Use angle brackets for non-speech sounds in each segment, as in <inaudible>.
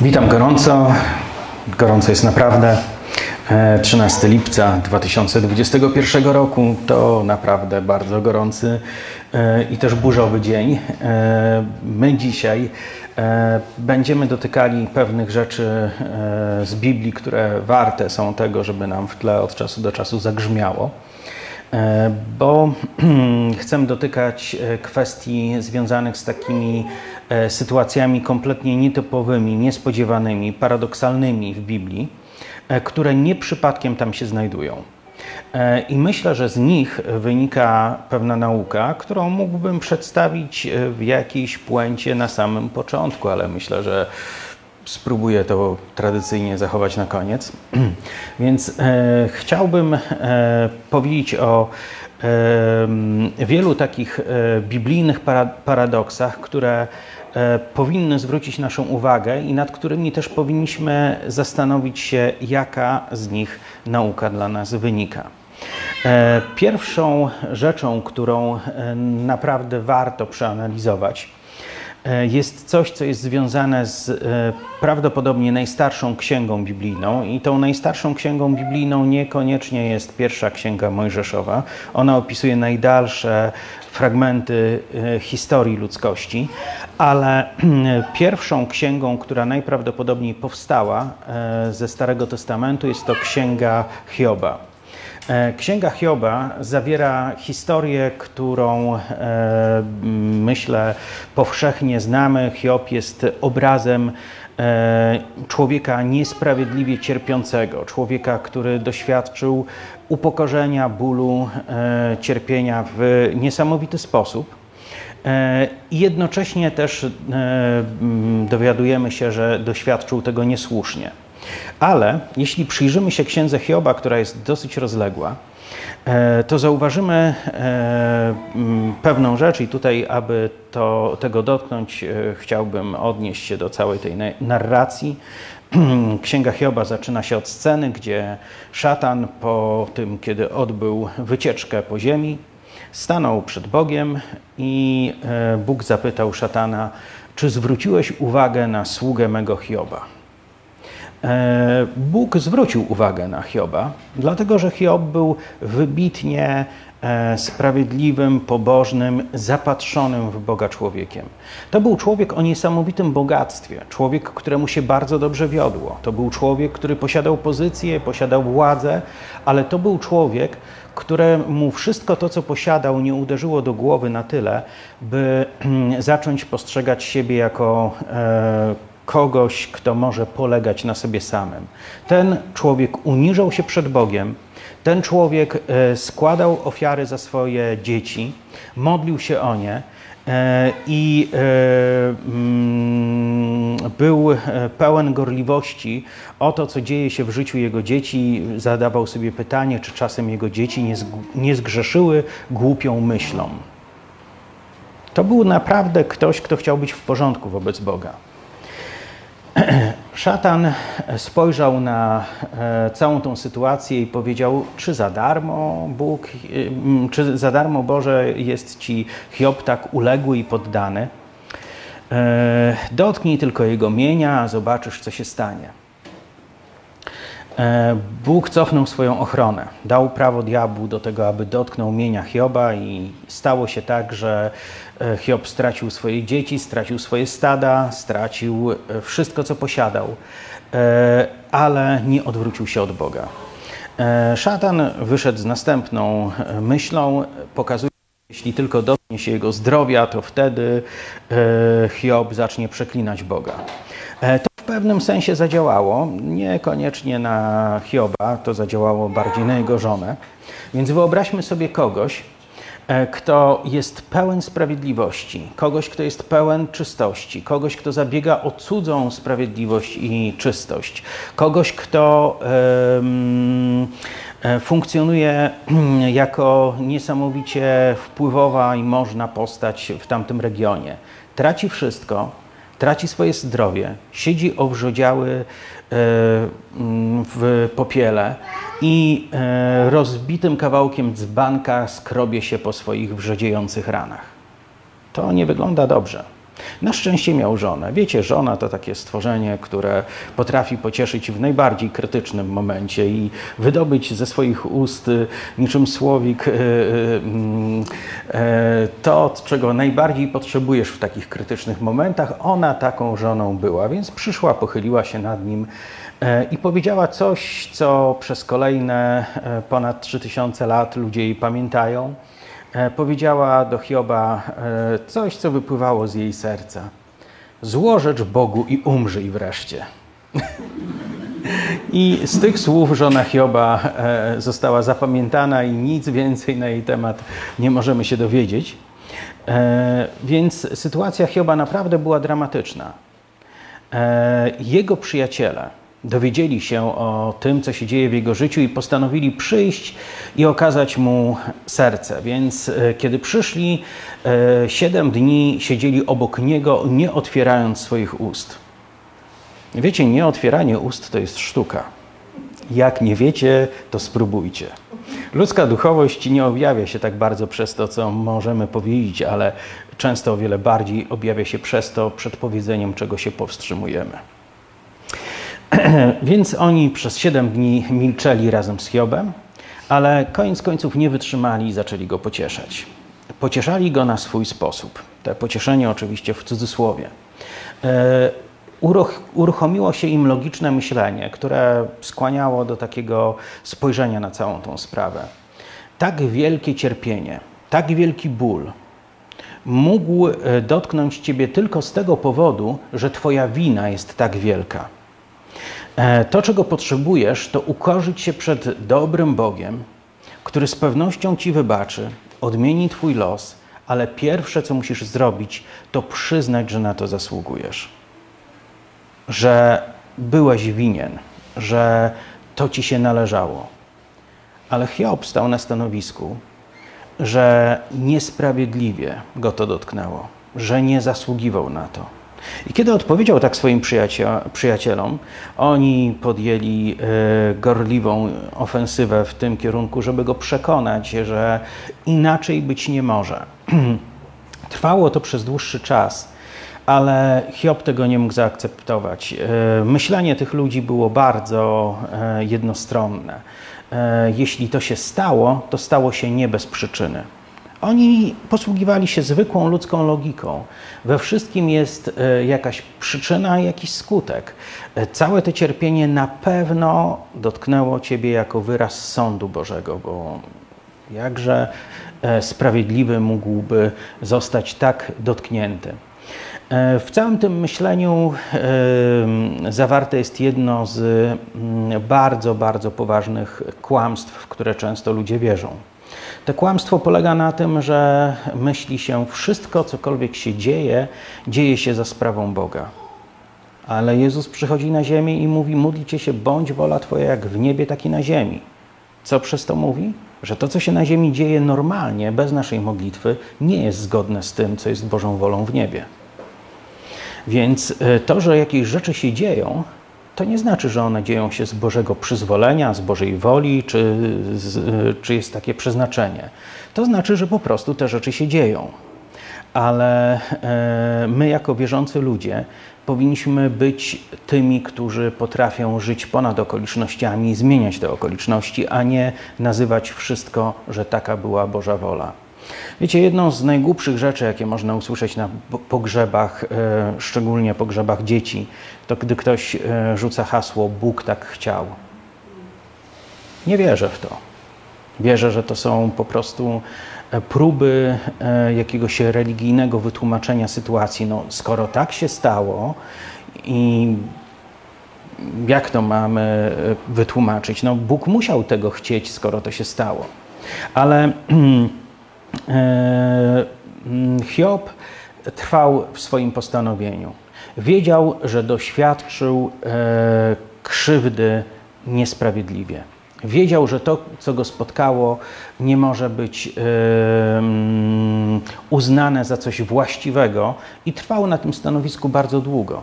Witam gorąco. Gorąco jest naprawdę. E, 13 lipca 2021 roku to naprawdę bardzo gorący e, i też burzowy dzień. E, My dzisiaj e, będziemy dotykali pewnych rzeczy e, z Biblii, które warte są tego, żeby nam w tle od czasu do czasu zagrzmiało. E, bo <clears throat> chcę dotykać e, kwestii związanych z takimi e, sytuacjami kompletnie nietypowymi, niespodziewanymi, paradoksalnymi w Biblii, e, które nie przypadkiem tam się znajdują. E, I myślę, że z nich wynika pewna nauka, którą mógłbym przedstawić e, w jakiejś puencie na samym początku, ale myślę, że spróbuję to tradycyjnie zachować na koniec. <clears throat> Więc e, chciałbym e, powiedzieć o e, wielu takich e, biblijnych para, paradoksach, które e, powinny zwrócić naszą uwagę i nad którymi też powinniśmy zastanowić się, jaka z nich nauka dla nas wynika. E, Pierwszą rzeczą, którą naprawdę warto przeanalizować, jest coś, co jest związane z e, prawdopodobnie najstarszą księgą biblijną i tą najstarszą księgą biblijną niekoniecznie jest pierwsza księga Mojżeszowa. Ona opisuje najdalsze fragmenty e, historii ludzkości, ale pierwszą księgą, która najprawdopodobniej powstała e, ze Starego Testamentu jest to księga Hioba. E, Księga Hioba zawiera historię, którą e, myślę powszechnie znamy. Hiob jest obrazem e, człowieka niesprawiedliwie cierpiącego, człowieka, który doświadczył upokorzenia, bólu, cierpienia w niesamowity sposób. I jednocześnie też dowiadujemy się, że doświadczył tego niesłusznie. Ale jeśli przyjrzymy się księdze Hioba, która jest dosyć rozległa, e, to zauważymy e, pewną rzecz, i tutaj, aby to, tego dotknąć, e, chciałbym odnieść się do całej tej na- narracji. <clears throat> Księga Hioba zaczyna się od sceny, gdzie szatan, po tym, kiedy odbył wycieczkę po ziemi, stanął przed Bogiem i Bóg zapytał szatana, czy zwróciłeś uwagę na sługę mego Hioba? E, Bóg zwrócił uwagę na Hioba, dlatego że Hiob był wybitnie e, sprawiedliwym, pobożnym, zapatrzonym w Boga człowiekiem. To był człowiek o niesamowitym bogactwie, człowiek, któremu się bardzo dobrze wiodło. To był człowiek, który posiadał pozycję, posiadał władzę, ale to był człowiek, któremu wszystko to, co posiadał, nie uderzyło do głowy na tyle, by zacząć postrzegać siebie jako e, kogoś, kto może polegać na sobie samym. Ten człowiek uniżał się przed Bogiem, ten człowiek e, składał ofiary za swoje dzieci, modlił się o nie e, i e, mm, był pełen gorliwości o to, co dzieje się w życiu jego dzieci. Zadawał sobie pytanie, czy czasem jego dzieci nie zgrzeszyły głupią myślą. To był naprawdę ktoś, kto chciał być w porządku wobec Boga. <clears throat> Szatan spojrzał na e, całą tą sytuację i powiedział: Czy za darmo Bóg, m, czy za darmo Boże jest ci Hiob tak uległy i poddany? E, Dotknij tylko jego mienia, a zobaczysz, co się stanie. E, Bóg cofnął swoją ochronę. Dał prawo diabłu do tego, aby dotknął mienia Hioba, i stało się tak, że e, Hiob stracił swoje dzieci, stracił swoje stada, stracił e, wszystko, co posiadał, ale nie odwrócił się od Boga. Szatan wyszedł z następną myślą, pokazuje, jeśli tylko dotknie się jego zdrowia, to wtedy Hiob zacznie przeklinać Boga. To w pewnym sensie zadziałało, niekoniecznie na Hioba, to zadziałało bardziej na jego żonę. Więc wyobraźmy sobie kogoś, e, kto jest pełen sprawiedliwości, kogoś, kto jest pełen czystości, kogoś, kto zabiega o cudzą sprawiedliwość i czystość, kogoś, kto e, funkcjonuje jako niesamowicie wpływowa i można postać w tamtym regionie. Traci wszystko, traci swoje zdrowie, siedzi owrzodziały e, mm, w popiele i e, rozbitym kawałkiem dzbanka skrobie się po swoich wrzodziejących ranach. To nie wygląda dobrze. Na szczęście miał żonę. Wiecie, żona to takie stworzenie, które potrafi pocieszyć w najbardziej krytycznym momencie i wydobyć ze swoich ust y, niczym słowik y, y, mm, to, czego najbardziej potrzebujesz w takich krytycznych momentach. Ona taką żoną była, więc przyszła, pochyliła się nad nim i powiedziała coś, co przez kolejne ponad 3000 lat ludzie jej pamiętają. E, powiedziała do Hioba e, coś, co wypływało z jej serca. Złożecz Bogu i umrzyj wreszcie. <laughs> I z tych słów żona Hioba e, została zapamiętana i nic więcej na jej temat nie możemy się dowiedzieć. Więc sytuacja Hioba naprawdę była dramatyczna. Jego przyjaciele, dowiedzieli się o tym, co się dzieje w jego życiu i postanowili przyjść i okazać mu serce. Więc e, kiedy przyszli, e, siedem dni siedzieli obok niego, nie otwierając swoich ust. Wiecie, nie otwieranie ust to jest sztuka. Jak nie wiecie, to spróbujcie. Ludzka duchowość nie objawia się tak bardzo przez to, co możemy powiedzieć, ale często o wiele bardziej objawia się przez to, przed powiedzeniem, czego się powstrzymujemy. <clears throat> Więc oni przez siedem dni milczeli razem z Hiobem, ale koniec końców nie wytrzymali i zaczęli go pocieszać. Pocieszali go na swój sposób. To pocieszenie oczywiście w cudzysłowie. E, uruchomiło się im logiczne myślenie, które skłaniało do takiego spojrzenia na całą tą sprawę. Tak wielkie cierpienie, tak wielki ból mógł e, dotknąć Ciebie tylko z tego powodu, że Twoja wina jest tak wielka. E, to, czego potrzebujesz, to ukorzyć się przed dobrym Bogiem, który z pewnością ci wybaczy, odmieni Twój los, ale pierwsze, co musisz zrobić, to przyznać, że na to zasługujesz. Że byłeś winien, że to ci się należało. Ale Hiob stał na stanowisku, że niesprawiedliwie go to dotknęło, że nie zasługiwał na to. I kiedy odpowiedział tak swoim przyjacielom, oni podjęli e, gorliwą ofensywę w tym kierunku, żeby go przekonać, że inaczej być nie może. <clears throat> Trwało to przez dłuższy czas, ale Hiob tego nie mógł zaakceptować. E, myślenie tych ludzi było bardzo e, jednostronne. Jeśli to się stało, to stało się nie bez przyczyny. Oni posługiwali się zwykłą ludzką logiką. We wszystkim jest e, jakaś przyczyna, jakiś skutek. E, całe to cierpienie na pewno dotknęło Ciebie jako wyraz sądu Bożego, bo jakże e, sprawiedliwy mógłby zostać tak dotknięty. W całym tym myśleniu zawarte jest jedno z mm, bardzo, bardzo poważnych kłamstw, w które często ludzie wierzą. To kłamstwo polega na tym, że myśli się, wszystko, cokolwiek się dzieje, dzieje się za sprawą Boga. Ale Jezus przychodzi na ziemię i mówi: Módlcie się, bądź wola Twoja jak w niebie, tak i na ziemi. Co przez to mówi? Że to, co się na ziemi dzieje normalnie, bez naszej modlitwy, nie jest zgodne z tym, co jest Bożą wolą w niebie. Więc e, to, że jakieś rzeczy się dzieją, to nie znaczy, że one dzieją się z Bożego przyzwolenia, z Bożej woli, czy, z, czy jest takie przeznaczenie. To znaczy, że po prostu te rzeczy się dzieją. Ale e, my, jako wierzący ludzie, powinniśmy być tymi, którzy potrafią żyć ponad okolicznościami, zmieniać te okoliczności, a nie nazywać wszystko, że taka była Boża wola. Wiecie, jedną z najgłupszych rzeczy, jakie można usłyszeć na pogrzebach, e, szczególnie pogrzebach dzieci, to gdy ktoś e, rzuca hasło Bóg tak chciał. Nie wierzę w to. Wierzę, że to są po prostu e, próby jakiegoś religijnego wytłumaczenia sytuacji. No, skoro tak się stało i jak to mamy wytłumaczyć? No, Bóg musiał tego chcieć, skoro to się stało. Ale <clears throat> E, mm, Hiob trwał w swoim postanowieniu. Wiedział, że doświadczył e, krzywdy niesprawiedliwie. Wiedział, że to, co go spotkało, nie może być e, mm, uznane za coś właściwego i trwał na tym stanowisku bardzo długo.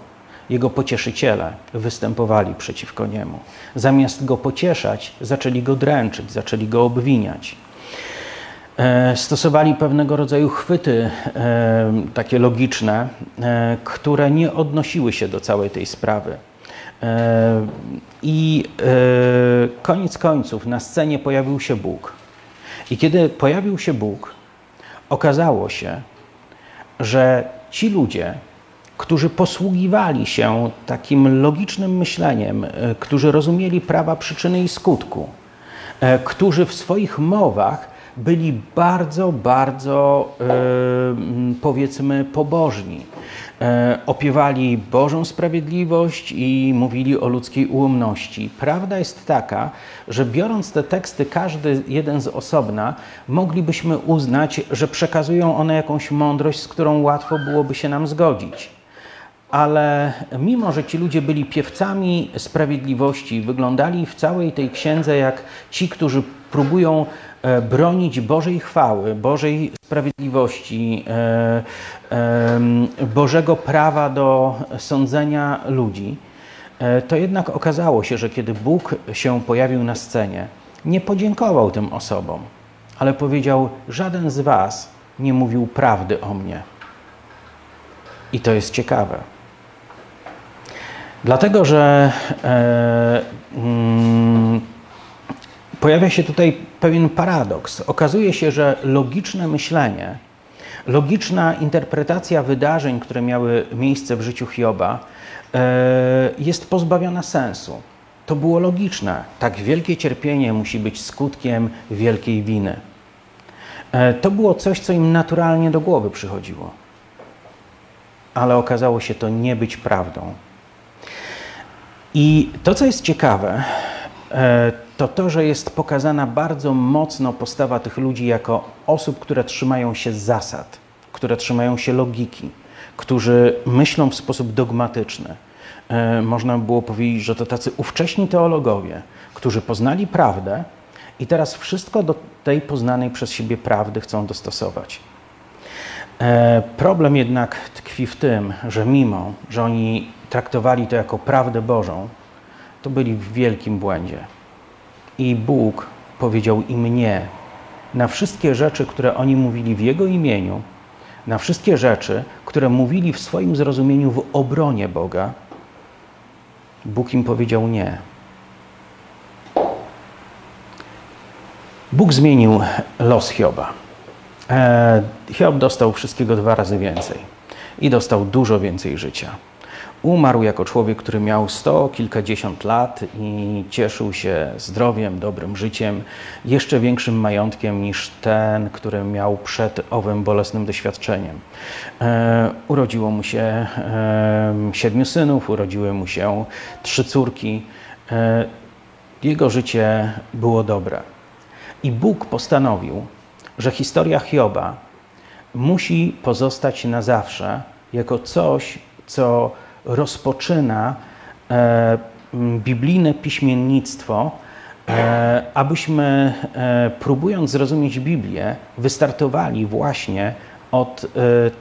Jego pocieszyciele występowali przeciwko niemu. Zamiast go pocieszać, zaczęli go dręczyć, zaczęli go obwiniać. E, stosowali pewnego rodzaju chwyty e, takie logiczne, e, które nie odnosiły się do całej tej sprawy. I koniec końców na scenie pojawił się Bóg. I kiedy pojawił się Bóg, okazało się, że ci ludzie, którzy posługiwali się takim logicznym myśleniem, którzy rozumieli prawa przyczyny i skutku, którzy w swoich mowach byli bardzo, bardzo powiedzmy pobożni. E, opiewali Bożą sprawiedliwość i mówili o ludzkiej ułomności. Prawda jest taka, że biorąc te teksty, każdy jeden z osobna, moglibyśmy uznać, że przekazują one jakąś mądrość, z którą łatwo byłoby się nam zgodzić. Ale mimo, że ci ludzie byli piewcami sprawiedliwości, wyglądali w całej tej księdze jak ci, którzy próbują bronić Bożej chwały, Bożej sprawiedliwości, e, Bożego prawa do sądzenia ludzi, e, to jednak okazało się, że kiedy Bóg się pojawił na scenie, nie podziękował tym osobom, ale powiedział: Żaden z Was nie mówił prawdy o mnie. I to jest ciekawe. Dlatego, że e, mm, pojawia się tutaj pewien paradoks. Okazuje się, że logiczne myślenie, logiczna interpretacja wydarzeń, które miały miejsce w życiu Hioba, e, jest pozbawiona sensu. To było logiczne. Tak wielkie cierpienie musi być skutkiem wielkiej winy. E, to było coś, co im naturalnie do głowy przychodziło. Ale okazało się to nie być prawdą. I to, co jest ciekawe, e, to to, że jest pokazana bardzo mocno postawa tych ludzi jako osób, które trzymają się zasad, które trzymają się logiki, którzy myślą w sposób dogmatyczny. E, można by było powiedzieć, że to tacy ówcześni teologowie, którzy poznali prawdę i teraz wszystko do tej poznanej przez siebie prawdy chcą dostosować. E, problem jednak tkwi w tym, że mimo, że oni traktowali to jako prawdę Bożą, to byli w wielkim błędzie. I Bóg powiedział im nie na wszystkie rzeczy, które oni mówili w Jego imieniu, na wszystkie rzeczy, które mówili w swoim zrozumieniu w obronie Boga. Bóg im powiedział nie. Bóg zmienił los Hioba. E, Hiob dostał wszystkiego dwa razy więcej i dostał dużo więcej życia. Umarł jako człowiek, który miał sto kilkadziesiąt lat i cieszył się zdrowiem, dobrym życiem, jeszcze większym majątkiem niż ten, który miał przed owym bolesnym doświadczeniem. E, urodziło mu się e, siedmiu synów, urodziły mu się trzy córki. E, jego życie było dobre. I Bóg postanowił, że historia Hioba musi pozostać na zawsze jako coś, co rozpoczyna e, biblijne piśmiennictwo, e, abyśmy e, próbując zrozumieć Biblię, wystartowali właśnie od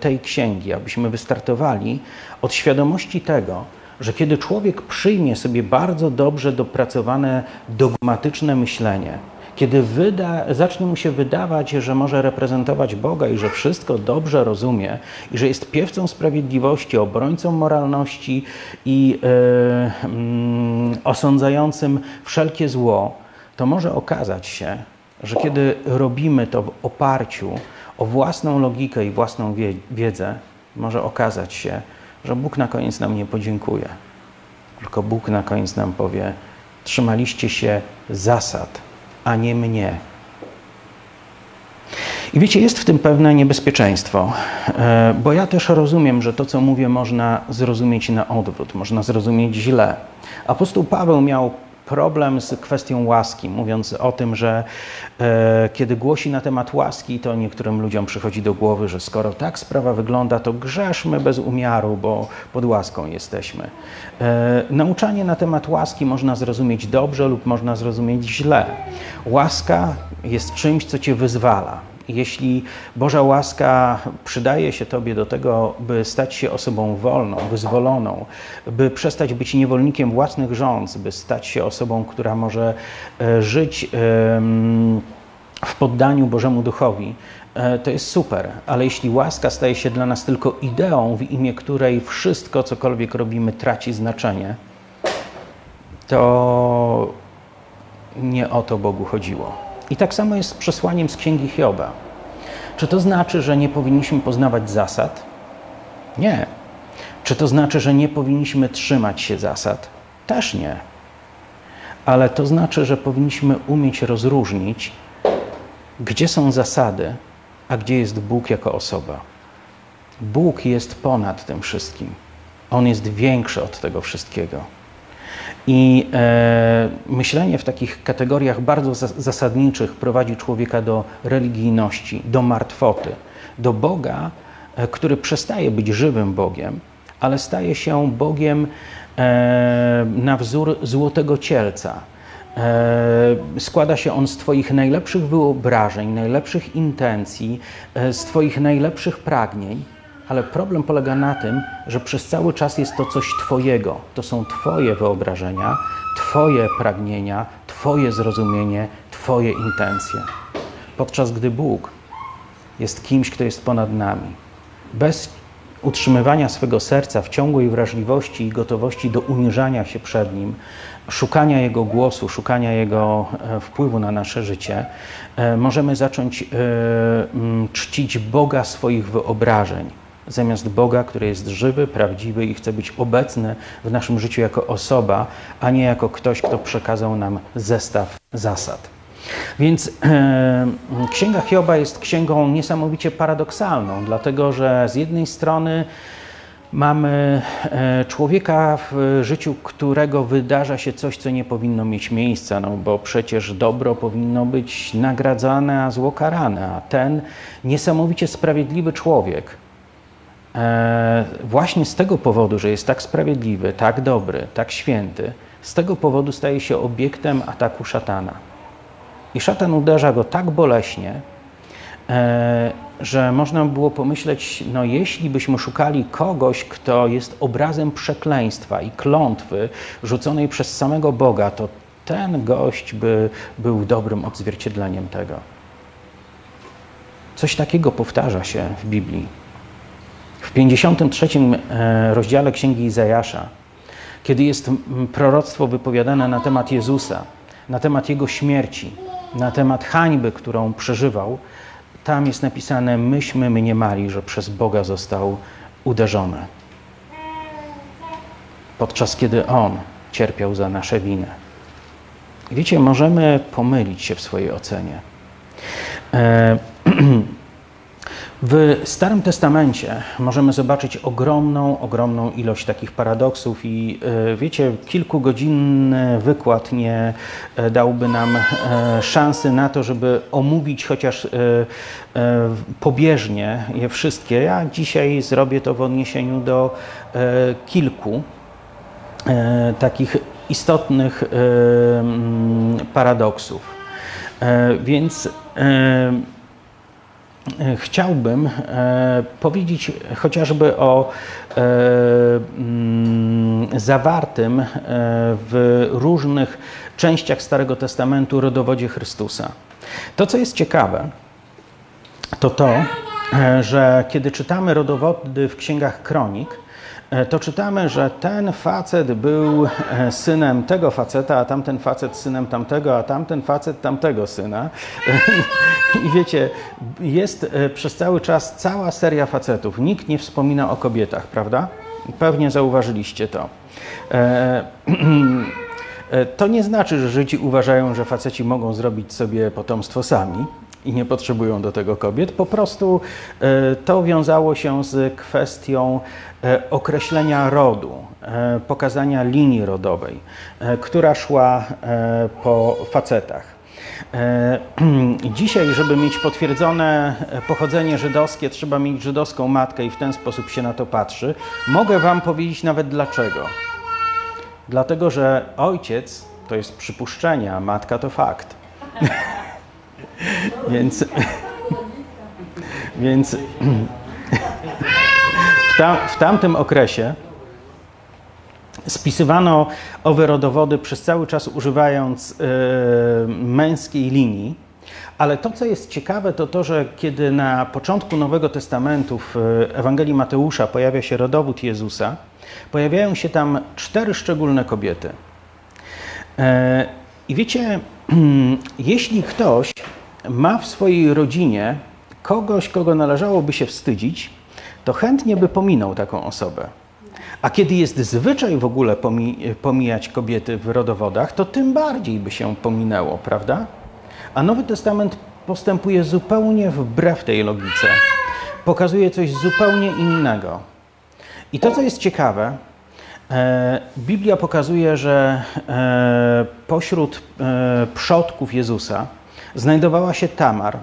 tej księgi, abyśmy wystartowali od świadomości tego, że kiedy człowiek przyjmie sobie bardzo dobrze dopracowane dogmatyczne myślenie, kiedy wyda, zacznie mu się wydawać, że może reprezentować Boga i że wszystko dobrze rozumie i że jest piewcą sprawiedliwości, obrońcą moralności i yy, osądzającym wszelkie zło, to może okazać się, że kiedy robimy to w oparciu o własną logikę i własną wiedzę, może okazać się, że Bóg na koniec nam nie podziękuje. Tylko Bóg na koniec nam powie: Trzymaliście się zasad, a nie mnie. I wiecie, jest w tym pewne niebezpieczeństwo, e, bo ja też rozumiem, że to, co mówię, można zrozumieć na odwrót, można zrozumieć źle. Apostoł Paweł miał problem z kwestią łaski, mówiąc o tym, że e, kiedy głosi na temat łaski, to niektórym ludziom przychodzi do głowy, że skoro tak sprawa wygląda, to grzeszmy bez umiaru, bo pod łaską jesteśmy. E, nauczanie na temat łaski można zrozumieć dobrze lub można zrozumieć źle. Łaska jest czymś, co cię wyzwala jeśli Boża łaska przydaje się Tobie do tego, by stać się osobą wolną, wyzwoloną, by przestać być niewolnikiem własnych rządz, by stać się osobą, która może e, żyć w poddaniu Bożemu Duchowi, e, to jest super, ale jeśli łaska staje się dla nas tylko ideą, w imię której wszystko, cokolwiek robimy, traci znaczenie, to nie o to Bogu chodziło. I tak samo jest z przesłaniem z księgi Hioba. Czy to znaczy, że nie powinniśmy poznawać zasad? Nie. Czy to znaczy, że nie powinniśmy trzymać się zasad? Też nie. Ale to znaczy, że powinniśmy umieć rozróżnić, gdzie są zasady, a gdzie jest Bóg jako osoba. Bóg jest ponad tym wszystkim. On jest większy od tego wszystkiego. I e, myślenie w takich kategoriach bardzo zasadniczych prowadzi człowieka do religijności, do martwoty, do Boga, e, który przestaje być żywym Bogiem, ale staje się Bogiem e, na wzór złotego cielca. E, składa się on z Twoich najlepszych wyobrażeń, najlepszych intencji, e, z Twoich najlepszych pragnień ale problem polega na tym, że przez cały czas jest to coś Twojego. To są Twoje wyobrażenia, Twoje pragnienia, Twoje zrozumienie, Twoje intencje. Podczas gdy Bóg jest kimś, kto jest ponad nami. Bez utrzymywania swego serca w ciągłej wrażliwości i gotowości do uniżania się przed Nim, szukania Jego głosu, szukania Jego e, wpływu na nasze życie, e, możemy zacząć e, czcić Boga swoich wyobrażeń zamiast Boga, który jest żywy, prawdziwy i chce być obecny w naszym życiu jako osoba, a nie jako ktoś, kto przekazał nam zestaw zasad. Więc e, Księga Hioba jest księgą niesamowicie paradoksalną, dlatego że z jednej strony mamy e, człowieka w życiu, którego wydarza się coś, co nie powinno mieć miejsca, no bo przecież dobro powinno być nagradzane, a zło karane, a ten niesamowicie sprawiedliwy człowiek właśnie z tego powodu, że jest tak sprawiedliwy, tak dobry, tak święty, z tego powodu staje się obiektem ataku szatana. I szatan uderza go tak boleśnie, e, że można by było pomyśleć, no jeśli byśmy szukali kogoś, kto jest obrazem przekleństwa i klątwy rzuconej przez samego Boga, to ten gość by był dobrym odzwierciedleniem tego. Coś takiego powtarza się w Biblii. W 53 e, rozdziale Księgi Izajasza, kiedy jest proroctwo wypowiadane na temat Jezusa, na temat Jego śmierci, na temat hańby, którą przeżywał, tam jest napisane: Myśmy mniemali, że przez Boga został uderzony. Podczas kiedy On cierpiał za nasze winy. Wiecie, możemy pomylić się w swojej ocenie. E, <clears throat> W Starym Testamencie możemy zobaczyć ogromną, ogromną ilość takich paradoksów i e, wiecie, kilkugodzinny wykład nie e, dałby nam e, szansy na to, żeby omówić chociaż pobieżnie je wszystkie. Ja dzisiaj zrobię to w odniesieniu do kilku takich istotnych paradoksów. Więc chciałbym e, powiedzieć chociażby o e, mm, zawartym w różnych częściach Starego Testamentu rodowodzie Chrystusa. To, co jest ciekawe, to to, że kiedy czytamy rodowody w księgach kronik, E, to czytamy, że ten facet był e, synem tego faceta, a tamten facet synem tamtego, a tamten facet tamtego syna. <laughs> I wiecie, jest e, przez cały czas cała seria facetów. Nikt nie wspomina o kobietach, prawda? Pewnie zauważyliście to. <clears throat> To nie znaczy, że Żydzi uważają, że faceci mogą zrobić sobie potomstwo sami i nie potrzebują do tego kobiet. Po prostu e, to wiązało się z kwestią e, określenia rodu, e, pokazania linii rodowej, która szła po facetach. <clears throat> Dzisiaj, żeby mieć potwierdzone pochodzenie żydowskie, trzeba mieć żydowską matkę i w ten sposób się na to patrzy. Mogę Wam powiedzieć nawet dlaczego. Dlatego, że ojciec to jest przypuszczenie, a matka to fakt. <laughs> Więc, <laughs> więc <clears throat> w tamtym okresie spisywano owe rodowody przez cały czas używając y, męskiej linii, Ale to, co jest ciekawe, to to, że kiedy na początku Nowego Testamentu w Ewangelii Mateusza pojawia się rodowód Jezusa, pojawiają się tam cztery szczególne kobiety. E, I wiecie, <clears throat> jeśli ktoś ma w swojej rodzinie kogoś, kogo należałoby się wstydzić, to chętnie by pominął taką osobę. A kiedy jest zwyczaj w ogóle pomijać kobiety w rodowodach, to tym bardziej by się pominęło, prawda? A Nowy Testament postępuje zupełnie wbrew tej logice. Pokazuje coś zupełnie innego. I to, co jest ciekawe, e, Biblia pokazuje, że e, pośród e, przodków Jezusa znajdowała się Tamar,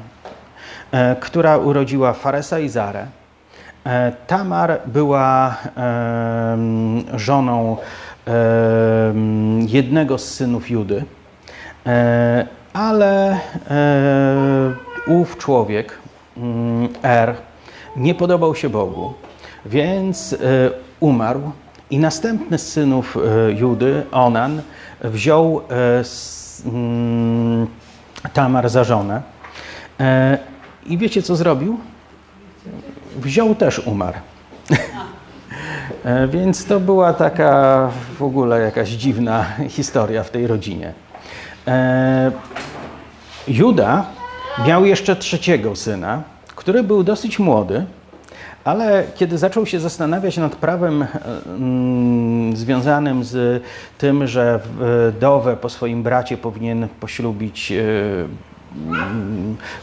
która urodziła Faresa i Zarę. Tamar była żoną jednego z synów Judy ale e, ów człowiek, Er, nie podobał się Bogu, więc e, umarł i następny z synów e, Judy, Onan, wziął e, mm, Tamar za żonę. E, I wiecie, co zrobił? Wziął też umarł. <laughs> E, więc to była taka w ogóle jakaś dziwna historia w tej rodzinie. Juda miał jeszcze trzeciego syna, który był dosyć młody, ale kiedy zaczął się zastanawiać nad prawem mm, związanym z tym, że wdowę po swoim bracie powinien poślubić e, mm,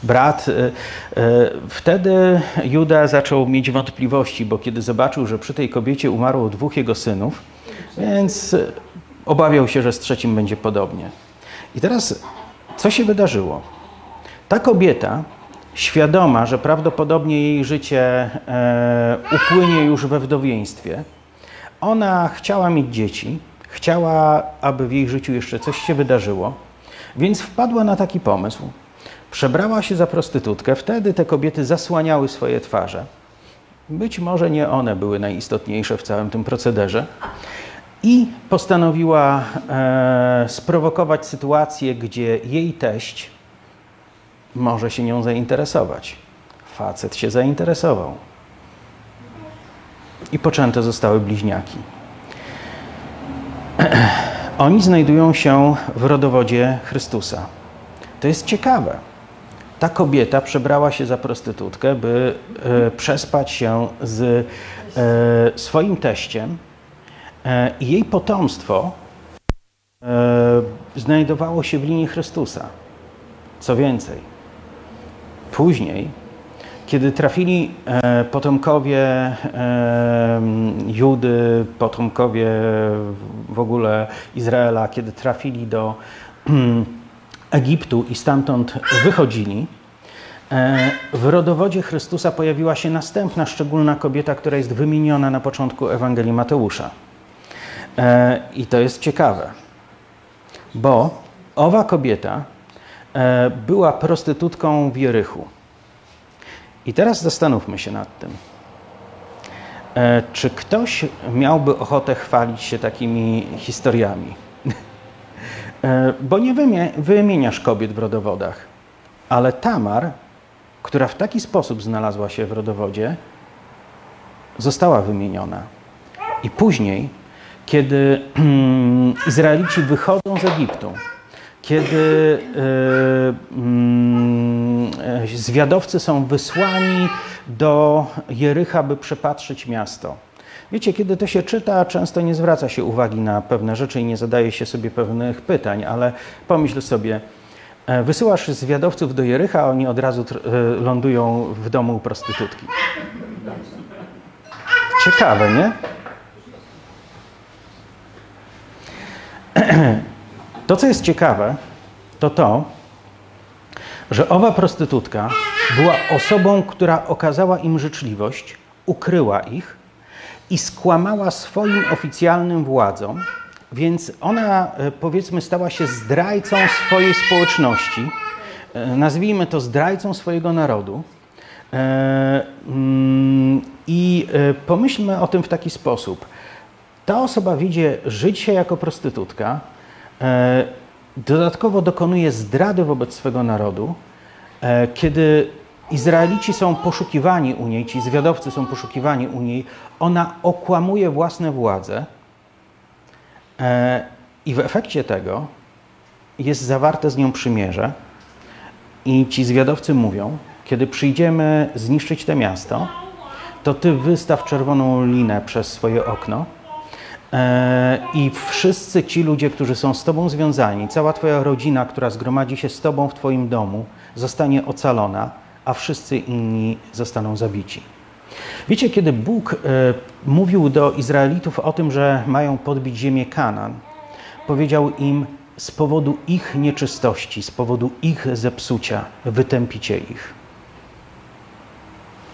brat, e, e, wtedy Juda zaczął mieć wątpliwości, bo kiedy zobaczył, że przy tej kobiecie umarło dwóch jego synów, więc obawiał się, że z trzecim będzie podobnie. I teraz co się wydarzyło? Ta kobieta, świadoma, że prawdopodobnie jej życie e, upłynie już we wdowieństwie, ona chciała mieć dzieci, chciała, aby w jej życiu jeszcze coś się wydarzyło, więc wpadła na taki pomysł. Przebrała się za prostytutkę, wtedy te kobiety zasłaniały swoje twarze. Być może nie one były najistotniejsze w całym tym procederze i postanowiła e, sprowokować sytuację, gdzie jej teść może się nią zainteresować. Facet się zainteresował. I poczęte zostały bliźniaki. <clears throat> Oni znajdują się w rodowodzie Chrystusa. To jest ciekawe. Ta kobieta przebrała się za prostytutkę, by e, przespać się z e, swoim teściem, E, I jej potomstwo e, znajdowało się w linii Chrystusa. Co więcej, później, kiedy trafili e, potomkowie Judy, potomkowie w ogóle Izraela, kiedy trafili do Egiptu i stamtąd wychodzili, w rodowodzie Chrystusa pojawiła się następna szczególna kobieta, która jest wymieniona na początku Ewangelii Mateusza. E, I to jest ciekawe, bo owa kobieta e, była prostytutką w Jerychu. I teraz zastanówmy się nad tym. E, czy ktoś miałby ochotę chwalić się takimi historiami? Bo nie wymieniasz kobiet w rodowodach, ale Tamar, która w taki sposób znalazła się w rodowodzie, została wymieniona. I później kiedy <clears throat> Izraelici wychodzą z Egiptu, kiedy e, mm, zwiadowcy są wysłani do Jericha, by przepatrzyć miasto. Wiecie, kiedy to się czyta, często nie zwraca się uwagi na pewne rzeczy i nie zadaje się sobie pewnych pytań, ale pomyśl sobie, e, wysyłasz zwiadowców do Jericha, a oni od razu e, lądują w domu prostytutki. Ciekawe, nie? <clears throat> To, co jest ciekawe, to to, że owa prostytutka była osobą, która okazała im życzliwość, ukryła ich i skłamała swoim oficjalnym władzom, więc ona, e, powiedzmy, stała się zdrajcą swojej społeczności, e, nazwijmy to zdrajcą swojego narodu. E, mm, I pomyślmy o tym w taki sposób. Ta osoba widzi życie jako prostytutka, dodatkowo dokonuje zdrady wobec swego narodu, e, kiedy Izraelici są poszukiwani u niej, ci zwiadowcy są poszukiwani u niej, ona okłamuje własne władze. E, i w efekcie tego jest zawarte z nią przymierze. I ci zwiadowcy mówią, kiedy przyjdziemy zniszczyć to miasto, to ty wystaw czerwoną linę przez swoje okno e, i wszyscy ci ludzie, którzy są z tobą związani, cała twoja rodzina, która zgromadzi się z tobą w twoim domu, zostanie ocalona, a wszyscy inni zostaną zabici. Wiecie, kiedy Bóg e, mówił do Izraelitów o tym, że mają podbić ziemię Kanan, powiedział im: Z powodu ich nieczystości, z powodu ich zepsucia, wytępicie ich.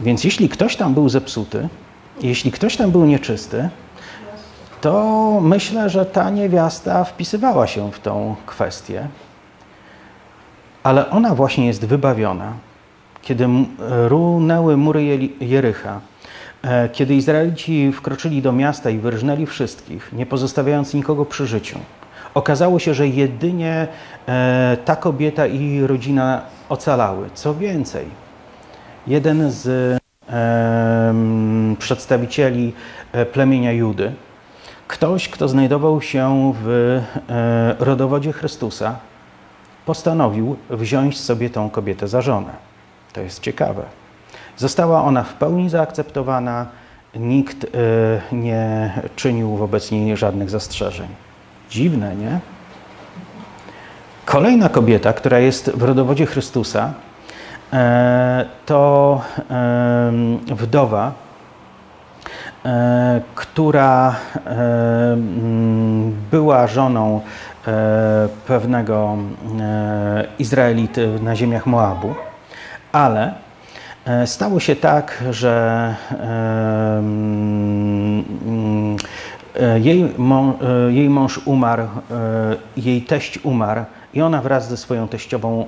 Więc jeśli ktoś tam był zepsuty, jeśli ktoś tam był nieczysty, to myślę, że ta niewiasta wpisywała się w tą kwestię, ale ona właśnie jest wybawiona, kiedy runęły mury Jericha, e, kiedy Izraelici wkroczyli do miasta i wyrżnęli wszystkich, nie pozostawiając nikogo przy życiu. Okazało się, że jedynie e, ta kobieta i rodzina ocalały. Co więcej, jeden z e, przedstawicieli plemienia Judy, ktoś, kto znajdował się w e, rodowodzie Chrystusa, postanowił wziąć sobie tą kobietę za żonę. To jest ciekawe. Została ona w pełni zaakceptowana, nikt e, nie czynił wobec niej żadnych zastrzeżeń. Dziwne, nie? Kolejna kobieta, która jest w rodowodzie Chrystusa, E, to wdowa, która była żoną e, pewnego Izraelity na ziemiach Moabu, ale stało się tak, że jej, jej mąż umarł, jej teść umarł i ona wraz ze swoją teściową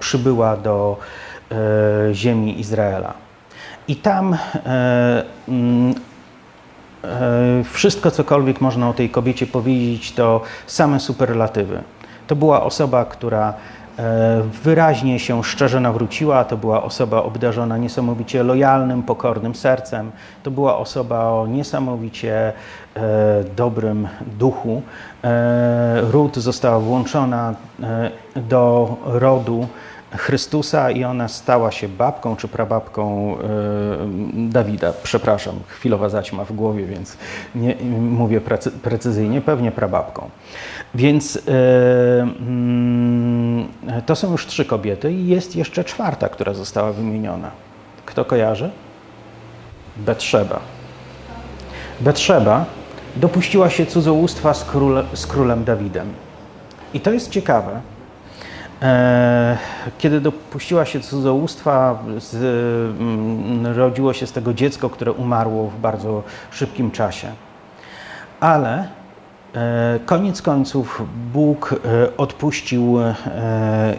przybyła do E, ziemi Izraela. I tam e, mm, e, wszystko, cokolwiek można o tej kobiecie powiedzieć, to same superlatywy. To była osoba, która wyraźnie się szczerze nawróciła, to była osoba obdarzona niesamowicie lojalnym, pokornym sercem, to była osoba o niesamowicie dobrym duchu. Ród została włączona do rodu Chrystusa i ona stała się babką czy prababką e, Dawida. Przepraszam, chwilowa zaćma w głowie, więc nie mówię precyzyjnie, pewnie prababką. Więc e, mm, to są już trzy kobiety i jest jeszcze czwarta, która została wymieniona. Kto kojarzy? Betrzeba. Betrzeba dopuściła się cudzołóstwa z, z królem Dawidem. I to jest ciekawe, kiedy dopuściła się cudzołóstwa, mm, rodziło się z tego dziecko, które umarło w bardzo szybkim czasie. Ale e, koniec końców Bóg e, odpuścił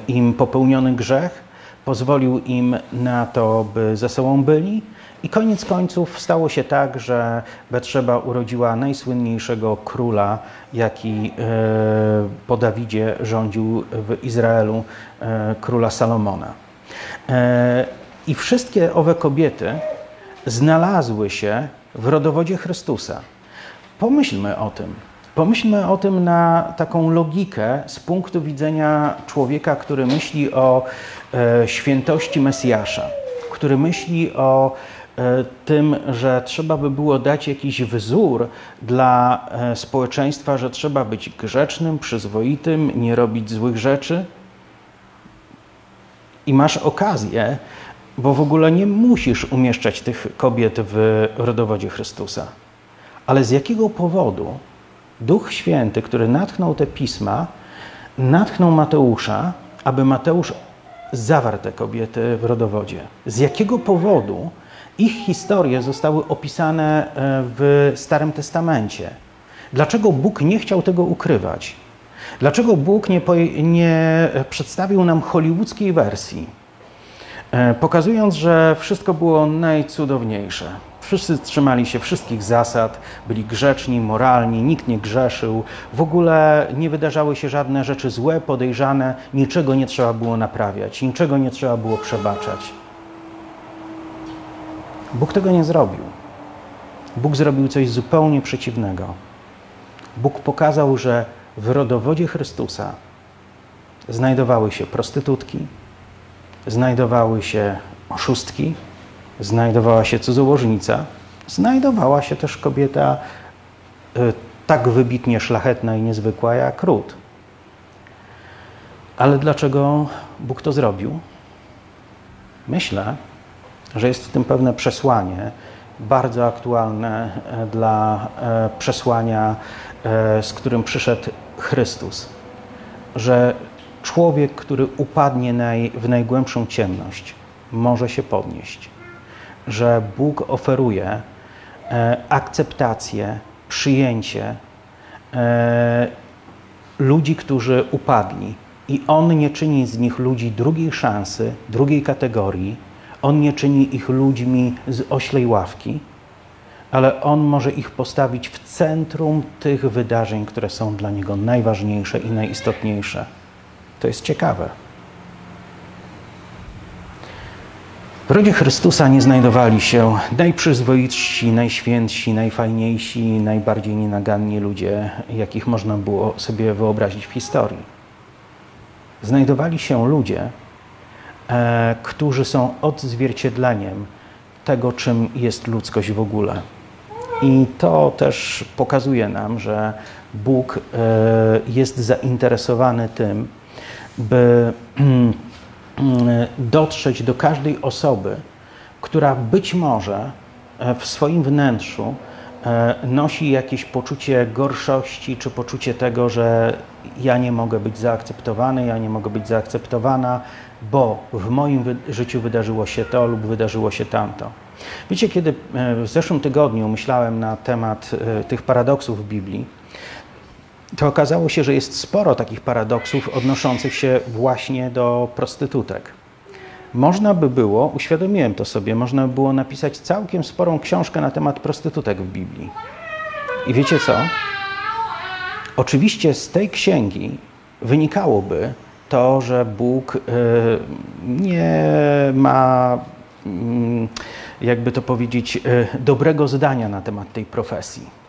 im popełniony grzech, pozwolił im na to, by ze sobą byli i koniec końców stało się tak, że Betrzeba urodziła najsłynniejszego króla, jaki e, po Dawidzie rządził w Izraelu, e, króla Salomona. E, I wszystkie owe kobiety znalazły się w rodowodzie Chrystusa. Pomyślmy o tym. Pomyślmy o tym na taką logikę z punktu widzenia człowieka, który myśli o świętości Mesjasza, który myśli o tym, że trzeba by było dać jakiś wzór dla e, społeczeństwa, że trzeba być grzecznym, przyzwoitym, nie robić złych rzeczy. I masz okazję, bo w ogóle nie musisz umieszczać tych kobiet w rodowodzie Chrystusa. Ale z jakiego powodu Duch Święty, który natchnął te pisma, natchnął Mateusza, aby Mateusz zawarł te kobiety w rodowodzie? Z jakiego powodu ich historie zostały opisane e, w Starym Testamencie. Dlaczego Bóg nie chciał tego ukrywać? Dlaczego Bóg nie, nie przedstawił nam hollywoodzkiej wersji, e, pokazując, że wszystko było najcudowniejsze? Wszyscy trzymali się wszystkich zasad, byli grzeczni, moralni, nikt nie grzeszył. W ogóle nie wydarzały się żadne rzeczy złe, podejrzane, niczego nie trzeba było naprawiać, niczego nie trzeba było przebaczać. Bóg tego nie zrobił. Bóg zrobił coś zupełnie przeciwnego. Bóg pokazał, że w rodowodzie Chrystusa znajdowały się prostytutki, znajdowały się oszustki, znajdowała się cudzołożnica, znajdowała się też kobieta y, tak wybitnie szlachetna i niezwykła jak Ród. Ale dlaczego Bóg to zrobił? Myślę, że jest w tym pewne przesłanie, bardzo aktualne e, dla e, przesłania, e, z którym przyszedł Chrystus. Że człowiek, który upadnie w najgłębszą ciemność, może się podnieść. Że Bóg oferuje akceptację, przyjęcie ludzi, którzy upadli. I On nie czyni z nich ludzi drugiej szansy, drugiej kategorii, on nie czyni ich ludźmi z oślej ławki, ale On może ich postawić w centrum tych wydarzeń, które są dla Niego najważniejsze i najistotniejsze. To jest ciekawe. W rodzie Chrystusa nie znajdowali się najprzyzwoitsi, najświętsi, najfajniejsi, najbardziej nienaganni ludzie, jakich można było sobie wyobrazić w historii. Znajdowali się ludzie, którzy są odzwierciedleniem tego, czym jest ludzkość w ogóle. I to też pokazuje nam, że Bóg e, jest zainteresowany tym, by dotrzeć do każdej osoby, która być może e, w swoim wnętrzu nosi jakieś poczucie gorszości, czy poczucie tego, że ja nie mogę być zaakceptowany, ja nie mogę być zaakceptowana, bo w moim życiu wydarzyło się to lub wydarzyło się tamto. Wiecie, kiedy e, w zeszłym tygodniu myślałem na temat e, tych paradoksów w Biblii, to okazało się, że jest sporo takich paradoksów odnoszących się właśnie do prostytutek. Można by było, uświadomiłem to sobie, można by było napisać całkiem sporą książkę na temat prostytutek w Biblii. I wiecie co? Oczywiście z tej księgi wynikałoby, to, że Bóg y, nie ma, mm, jakby to powiedzieć, y, dobrego zdania na temat tej profesji.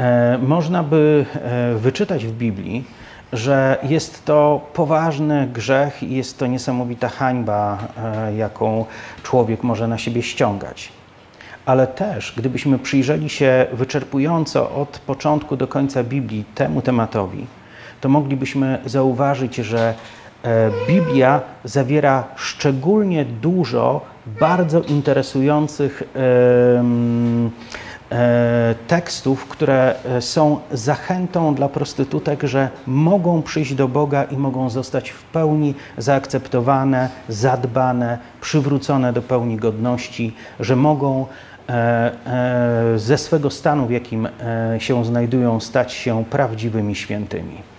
E, można by e, wyczytać w Biblii, że jest to poważny grzech i jest to niesamowita hańba, e, jaką człowiek może na siebie ściągać. Ale też, gdybyśmy przyjrzeli się wyczerpująco od początku do końca Biblii temu tematowi, to moglibyśmy zauważyć, że e, Biblia zawiera szczególnie dużo bardzo interesujących e, tekstów, które e, są zachętą dla prostytutek, że mogą przyjść do Boga i mogą zostać w pełni zaakceptowane, zadbane, przywrócone do pełni godności, że mogą ze swego stanu, w jakim się znajdują, stać się prawdziwymi świętymi.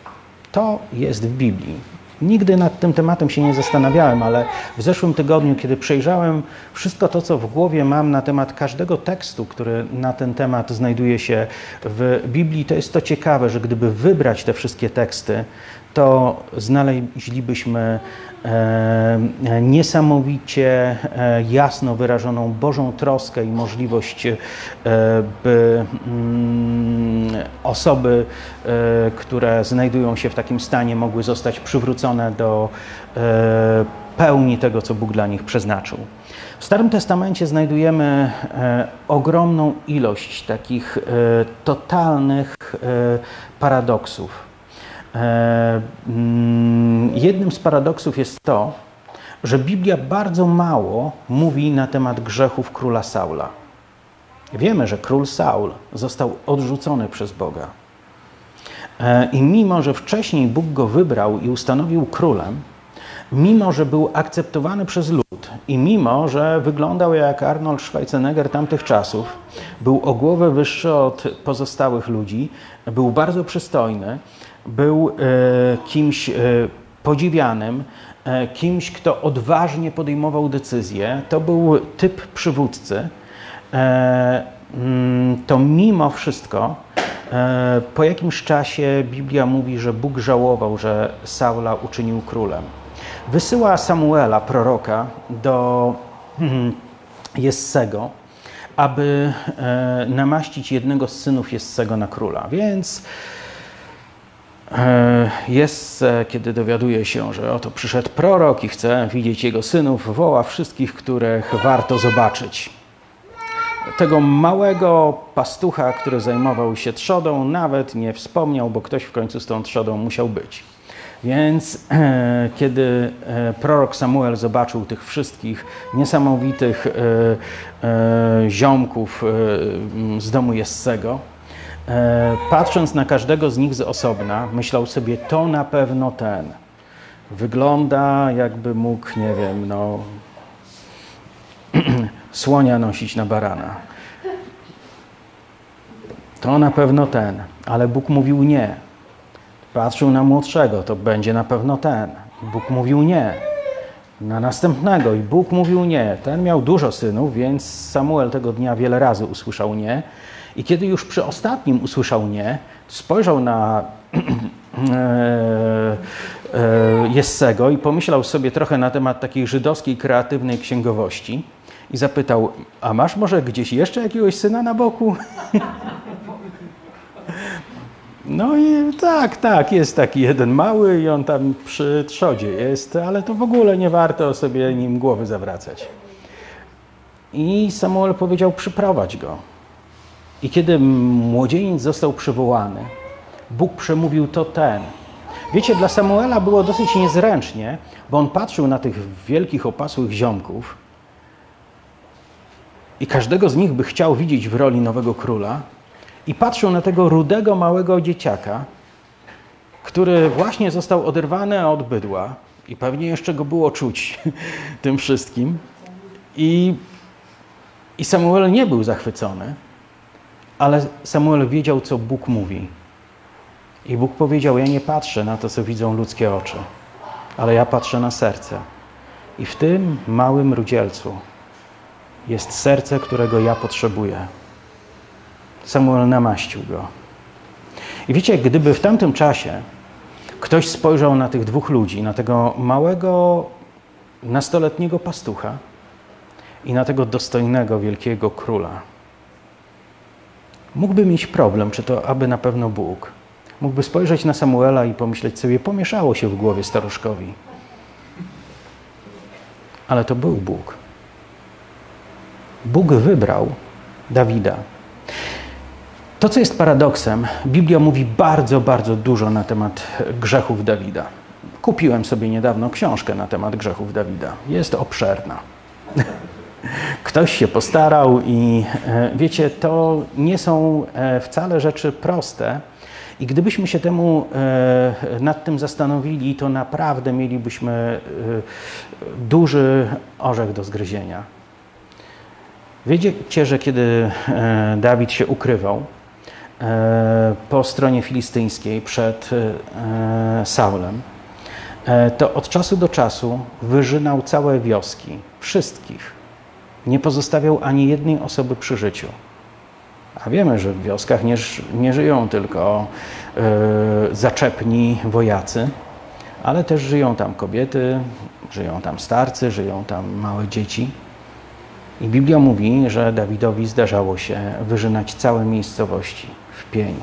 To jest w Biblii. Nigdy nad tym tematem się nie zastanawiałem, ale w zeszłym tygodniu, kiedy przejrzałem wszystko to, co w głowie mam na temat każdego tekstu, który na ten temat znajduje się w Biblii, to jest to ciekawe, że gdyby wybrać te wszystkie teksty, to znaleźlibyśmy niesamowicie e, jasno wyrażoną Bożą troskę i możliwość, e, by mm, osoby, które znajdują się w takim stanie, mogły zostać przywrócone do pełni tego, co Bóg dla nich przeznaczył. W Starym Testamencie znajdujemy ogromną ilość takich totalnych paradoksów E, jednym z paradoksów jest to, że Biblia bardzo mało mówi na temat grzechów króla Saula. Wiemy, że król Saul został odrzucony przez Boga. E, I mimo, że wcześniej Bóg go wybrał i ustanowił królem, mimo, że był akceptowany przez lud i mimo, że wyglądał jak Arnold Schwarzenegger tamtych czasów, był o głowę wyższy od pozostałych ludzi, był bardzo przystojny, był e, kimś e, podziwianym, e, kimś, kto odważnie podejmował decyzje. To był typ przywódcy. mm, to mimo wszystko po jakimś czasie Biblia mówi, że Bóg żałował, że Saula uczynił królem. Wysyła Samuela, proroka, do mm, Jessego, aby namaścić jednego z synów Jessego na króla. Więc jest, kiedy dowiaduje się, że oto przyszedł prorok i chce widzieć jego synów, woła wszystkich, których warto zobaczyć. Tego małego pastucha, który zajmował się trzodą, nawet nie wspomniał, bo ktoś w końcu z tą trzodą musiał być. Więc e, kiedy e, prorok Samuel zobaczył tych wszystkich niesamowitych e, e ziomków e, z domu Jessego, E, patrząc na każdego z nich z osobna, myślał sobie, to na pewno ten. Wygląda jakby mógł, nie wiem, no, <clears throat> słonia nosić na barana. To na pewno ten, ale Bóg mówił nie. Patrzył na młodszego, to będzie na pewno ten. Bóg mówił nie. Na następnego i Bóg mówił nie. Ten miał dużo synów, więc Samuel tego dnia wiele razy usłyszał nie. I kiedy już przy ostatnim usłyszał nie, spojrzał na <clears throat> e, e, Jessego i pomyślał sobie trochę na temat takiej żydowskiej, kreatywnej księgowości i zapytał, a masz może gdzieś jeszcze jakiegoś syna na boku? <laughs> No i tak, tak, jest taki jeden mały i on tam przy trzodzie jest, ale to w ogóle nie warto sobie nim głowy zawracać. I Samuel powiedział, przyprowadź go. I kiedy młodzieniec został przywołany, Bóg przemówił to ten. Wiecie, dla Samuela było dosyć niezręcznie, bo on patrzył na tych wielkich, opasłych ziomków i każdego z nich by chciał widzieć w roli nowego króla i patrzył na tego rudego, małego dzieciaka, który właśnie został oderwany od bydła i pewnie jeszcze go było czuć <laughs> tym wszystkim. I, i Samuel nie był zachwycony. Ale Samuel wiedział, co Bóg mówi. I Bóg powiedział: Ja nie patrzę na to, co widzą ludzkie oczy, ale ja patrzę na serce. I w tym małym rudzielcu jest serce, którego ja potrzebuję. Samuel namaścił go. I wiecie, gdyby w tamtym czasie ktoś spojrzał na tych dwóch ludzi, na tego małego, nastoletniego pastucha i na tego dostojnego, wielkiego króla, mógłby mieć problem, czy to aby na pewno Bóg. Mógłby spojrzeć na Samuela i pomyśleć sobie, pomieszało się w głowie staruszkowi. Ale to był Bóg. Bóg wybrał Dawida. To, co jest paradoksem, Biblia mówi bardzo, bardzo dużo na temat grzechów Dawida. Kupiłem sobie niedawno książkę na temat grzechów Dawida. Jest obszerna. <laughs> Ktoś się postarał i e, wiecie, to nie są e, wcale rzeczy proste. I gdybyśmy się temu e, nad tym zastanowili, to naprawdę mielibyśmy duży orzech do zgryzienia. Wiecie, że kiedy Dawid się ukrywał po stronie filistyńskiej przed Saulem, to od czasu do czasu wyżynał całe wioski, wszystkich nie pozostawiał ani jednej osoby przy życiu. A wiemy, że w wioskach nie, nie żyją tylko y, zaczepni wojacy, ale też żyją tam kobiety, żyją tam starcy, żyją tam małe dzieci. I Biblia mówi, że Dawidowi zdarzało się wyżynać całe miejscowości w pień.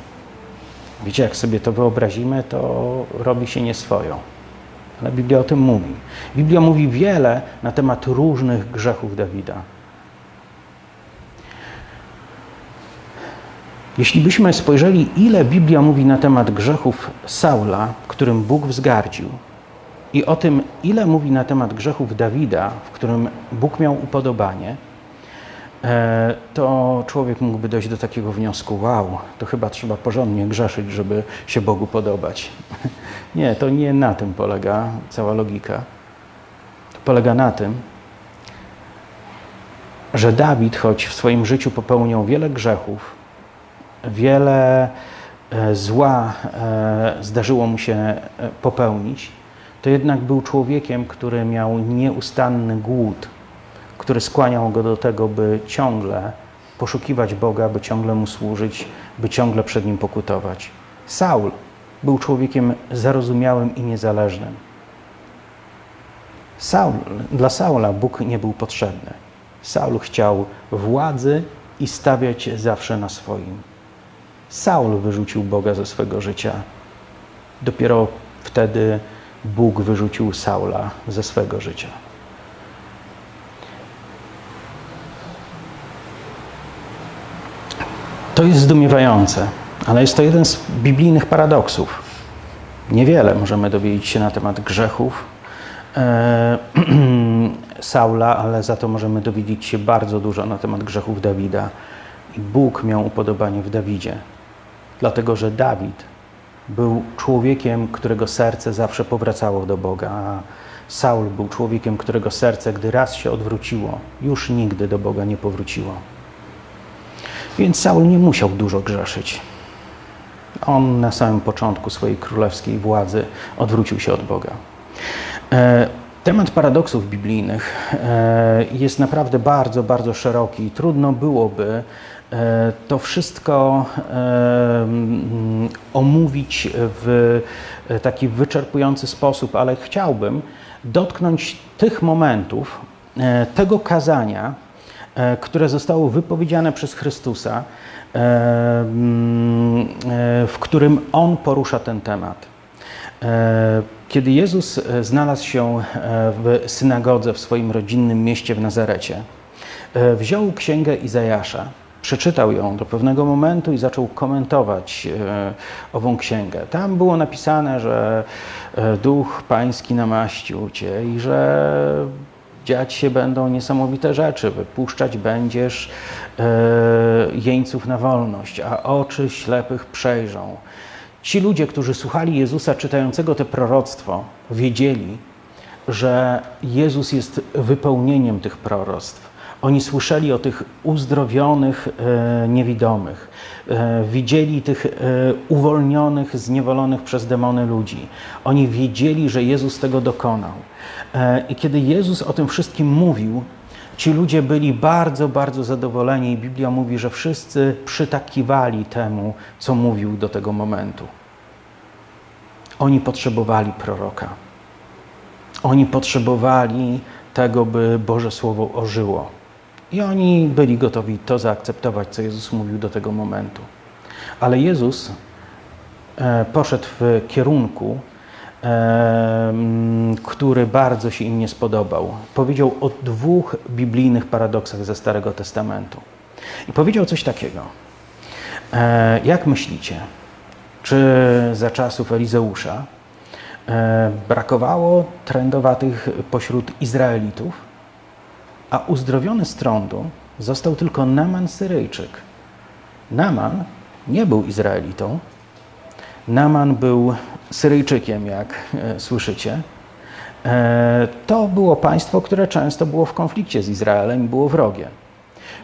Wiecie, jak sobie to wyobrazimy, to robi się nieswoją. Ale Biblia o tym mówi. Biblia mówi wiele na temat różnych grzechów Dawida. Jeśli byśmy spojrzeli, ile Biblia mówi na temat grzechów Saula, którym Bóg wzgardził, i o tym, ile mówi na temat grzechów Dawida, w którym Bóg miał upodobanie, to człowiek mógłby dojść do takiego wniosku: wow, to chyba trzeba porządnie grzeszyć, żeby się Bogu podobać. <laughs> Nie, to nie na tym polega cała logika. To polega na tym, że Dawid, choć w swoim życiu popełniał wiele grzechów, wiele e, zła e, zdarzyło mu się e, popełnić, to jednak był człowiekiem, który miał nieustanny głód, który skłaniał go do tego, by ciągle poszukiwać Boga, by ciągle Mu służyć, by ciągle przed Nim pokutować. Saul był człowiekiem zarozumiałym i niezależnym. Saul, dla Saula Bóg nie był potrzebny. Saul chciał władzy i stawiać zawsze na swoim. Saul wyrzucił Boga ze swego życia. Dopiero wtedy Bóg wyrzucił Saula ze swego życia. To jest zdumiewające, ale jest to jeden z biblijnych paradoksów. Niewiele możemy dowiedzieć się na temat grzechów e, <clears throat> Saula, ale za to możemy dowiedzieć się bardzo dużo na temat grzechów Dawida. I Bóg miał upodobanie w Dawidzie, dlatego że Dawid był człowiekiem, którego serce zawsze powracało do Boga, a Saul był człowiekiem, którego serce, gdy raz się odwróciło, już nigdy do Boga nie powróciło. Więc Saul nie musiał dużo grzeszyć. On na samym początku swojej królewskiej władzy odwrócił się od Boga. E, temat paradoksów biblijnych e, jest naprawdę bardzo, bardzo szeroki. Trudno byłoby e, to wszystko omówić w taki wyczerpujący sposób, ale chciałbym dotknąć tych momentów, tego kazania, które zostało wypowiedziane przez Chrystusa, e, mm, e, w którym On porusza ten temat. Kiedy Jezus znalazł się w synagodze w swoim rodzinnym mieście w Nazarecie, wziął księgę Izajasza, przeczytał ją do pewnego momentu i zaczął komentować ową księgę. Tam było napisane, że Duch Pański namaścił Cię i że dziać się będą niesamowite rzeczy. Wypuszczać będziesz e, jeńców na wolność, a oczy ślepych przejrzą. Ci ludzie, którzy słuchali Jezusa czytającego te proroctwo, wiedzieli, że Jezus jest wypełnieniem tych proroctw. Oni słyszeli o tych uzdrowionych e, niewidomych, e, widzieli tych e, uwolnionych, zniewolonych przez demony ludzi. Oni wiedzieli, że Jezus tego dokonał. I kiedy Jezus o tym wszystkim mówił, ci ludzie byli bardzo, bardzo zadowoleni. I Biblia mówi, że wszyscy przytakiwali temu, co mówił do tego momentu. Oni potrzebowali proroka. Oni potrzebowali tego, by Boże Słowo ożyło. I oni byli gotowi to zaakceptować, co Jezus mówił do tego momentu. Ale Jezus e, poszedł w kierunku, który bardzo się im nie spodobał. Powiedział o dwóch biblijnych paradoksach ze Starego Testamentu. I powiedział coś takiego. E, jak myślicie, czy za czasów Elizeusza e, brakowało trędowatych pośród Izraelitów, a uzdrowiony z trądu został tylko Naman Syryjczyk. Naman nie był Izraelitą, Naman był Syryjczykiem, jak e, słyszycie. E, to było państwo, które często było w konflikcie z Izraelem i było wrogie.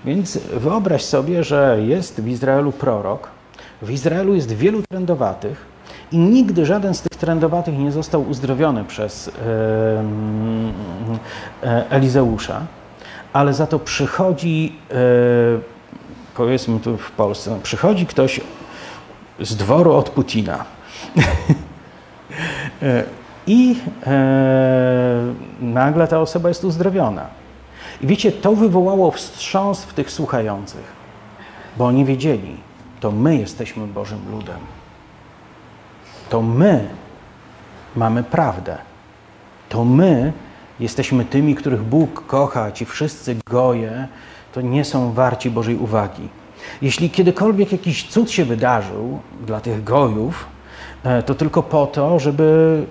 Więc wyobraź sobie, że jest w Izraelu prorok, w Izraelu jest wielu trędowatych i nigdy żaden z tych trędowatych nie został uzdrowiony przez e, Elizeusza, ale za to przychodzi, powiedzmy tu w Polsce, przychodzi ktoś z dworu od Putina. <laughs> E, I e, nagle ta osoba jest uzdrowiona. I wiecie, to wywołało wstrząs w tych słuchających, bo oni wiedzieli, to my jesteśmy Bożym ludem. To my mamy prawdę. To my jesteśmy tymi, których Bóg kocha, ci wszyscy goje, to nie są warci Bożej uwagi. Jeśli kiedykolwiek jakiś cud się wydarzył dla tych gojów, e, to tylko po to, żeby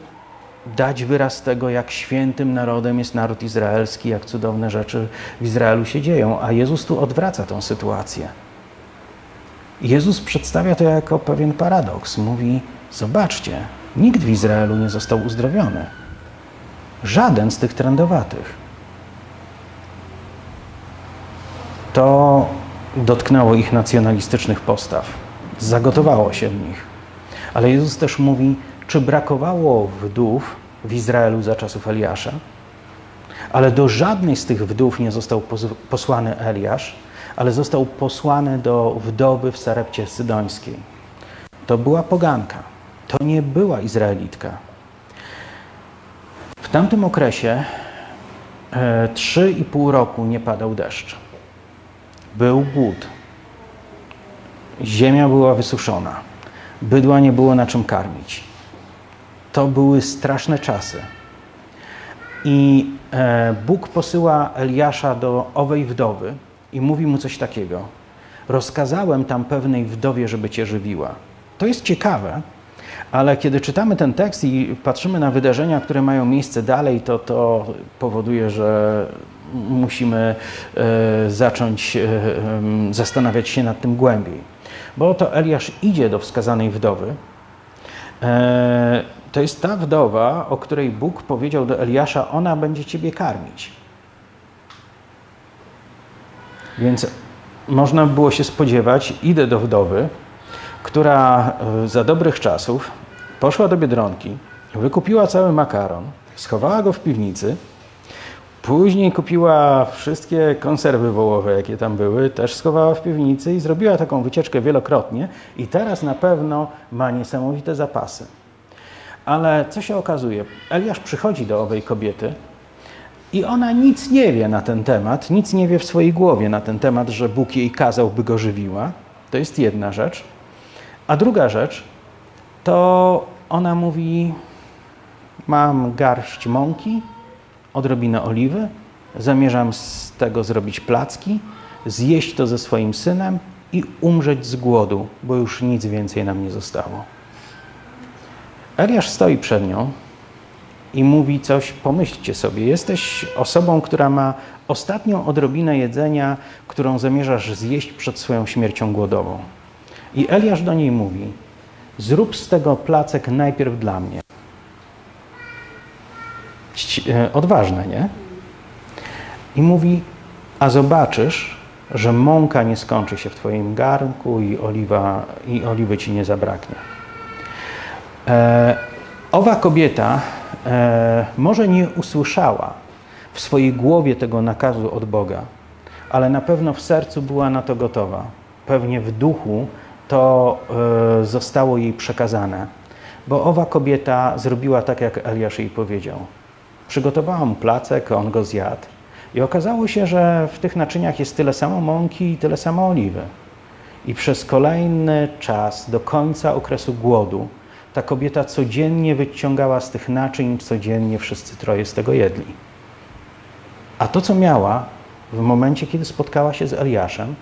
dać wyraz tego, jak świętym narodem jest naród izraelski, jak cudowne rzeczy w Izraelu się dzieją. A Jezus tu odwraca tę sytuację. Jezus przedstawia to jako pewien paradoks. Mówi: Zobaczcie, nikt w Izraelu nie został uzdrowiony. Żaden z tych trendowatych. To dotknęło ich nacjonalistycznych postaw. Zagotowało się w nich. Ale Jezus też mówi, czy brakowało wdów w Izraelu za czasów Eliasza? Ale do żadnej z tych wdów nie został posłany Eliasz, ale został posłany do wdowy w Sarepcie Sydońskiej. To była poganka, to nie była Izraelitka. W tamtym okresie e, trzy i pół roku nie padał deszcz. Był głód. Ziemia była wysuszona. Bydła nie było na czym karmić. To były straszne czasy. I e, Bóg posyła Eliasza do owej wdowy i mówi mu coś takiego. Rozkazałem tam pewnej wdowie, żeby cię żywiła. To jest ciekawe, ale kiedy czytamy ten tekst i patrzymy na wydarzenia, które mają miejsce dalej, to to powoduje, że musimy e, zacząć e, zastanawiać się nad tym głębiej. Bo oto Eliasz idzie do wskazanej wdowy. E, to jest ta wdowa, o której Bóg powiedział do Eliasza: Ona będzie ciebie karmić. Więc można było się spodziewać, idę do wdowy, która za dobrych czasów poszła do biedronki, wykupiła cały makaron, schowała go w piwnicy, później kupiła wszystkie konserwy wołowe, jakie tam były, też schowała w piwnicy i zrobiła taką wycieczkę wielokrotnie i teraz na pewno ma niesamowite zapasy. Ale co się okazuje? Eliasz przychodzi do owej kobiety i ona nic nie wie na ten temat, nic nie wie w swojej głowie na ten temat, że Bóg jej kazał, by go żywiła. To jest jedna rzecz. A druga rzecz to ona mówi: Mam garść mąki, odrobinę oliwy, zamierzam z tego zrobić placki, zjeść to ze swoim synem i umrzeć z głodu, bo już nic więcej nam nie zostało. Eliasz stoi przed nią i mówi coś, pomyślcie sobie, jesteś osobą, która ma ostatnią odrobinę jedzenia, którą zamierzasz zjeść przed swoją śmiercią głodową. I Eliasz do niej mówi, zrób z tego placek najpierw dla mnie. E, odważne, nie? I mówi, a zobaczysz, że mąka nie skończy się w twoim garnku i, oliwa, i oliwy ci nie zabraknie. E, owa kobieta e, może nie usłyszała w swojej głowie tego nakazu od Boga, ale na pewno w sercu była na to gotowa. Pewnie w duchu to e, zostało jej przekazane, bo owa kobieta zrobiła tak, jak Eliasz jej powiedział. Przygotowała mu placek, on go zjadł. I okazało się, że w tych naczyniach jest tyle samo mąki i tyle samo oliwy. I przez kolejny czas, do końca okresu głodu, ta kobieta codziennie wyciągała z tych naczyń, codziennie wszyscy troje z tego jedli. A to, co miała w momencie, kiedy spotkała się z Eliaszem,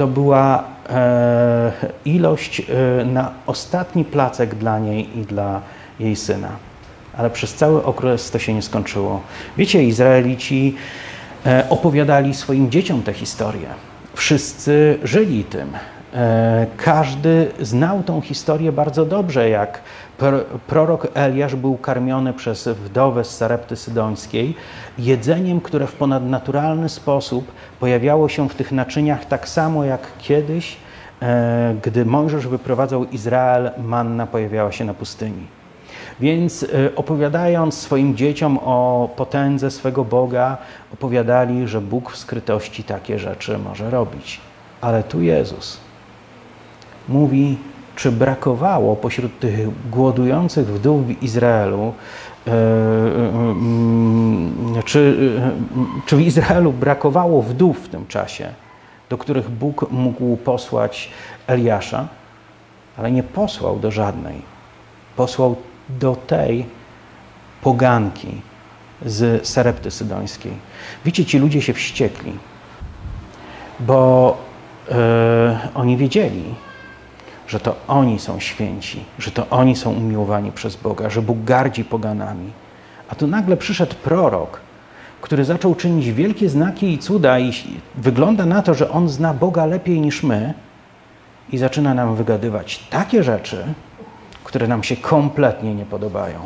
to była e, ilość e, na ostatni placek dla niej i dla jej syna. Ale przez cały okres to się nie skończyło. Wiecie, Izraelici e, opowiadali swoim dzieciom tę historię. Wszyscy żyli tym. E, każdy znał tą historię bardzo dobrze, jak prorok Eliasz był karmiony przez wdowę z Sarepty Sydońskiej jedzeniem, które w ponadnaturalny sposób pojawiało się w tych naczyniach tak samo jak kiedyś, e, gdy Mojżesz wyprowadzał Izrael, manna pojawiała się na pustyni. Więc e, opowiadając swoim dzieciom o potędze swego Boga, opowiadali, że Bóg w skrytości takie rzeczy może robić. Ale tu Jezus mówi, czy brakowało pośród tych głodujących wdów w Izraelu, e, e, e, czy, czy w Izraelu brakowało wdów w tym czasie, do których Bóg mógł posłać Eliasza, ale nie posłał do żadnej. Posłał do tej poganki z Sarepty Sydońskiej. Widzicie, ci ludzie się wściekli, bo oni wiedzieli, że to oni są święci, że to oni są umiłowani przez Boga, że Bóg gardzi poganami. A tu nagle przyszedł prorok, który zaczął czynić wielkie znaki i cuda, i wygląda na to, że on zna Boga lepiej niż my, i zaczyna nam wygadywać takie rzeczy, które nam się kompletnie nie podobają.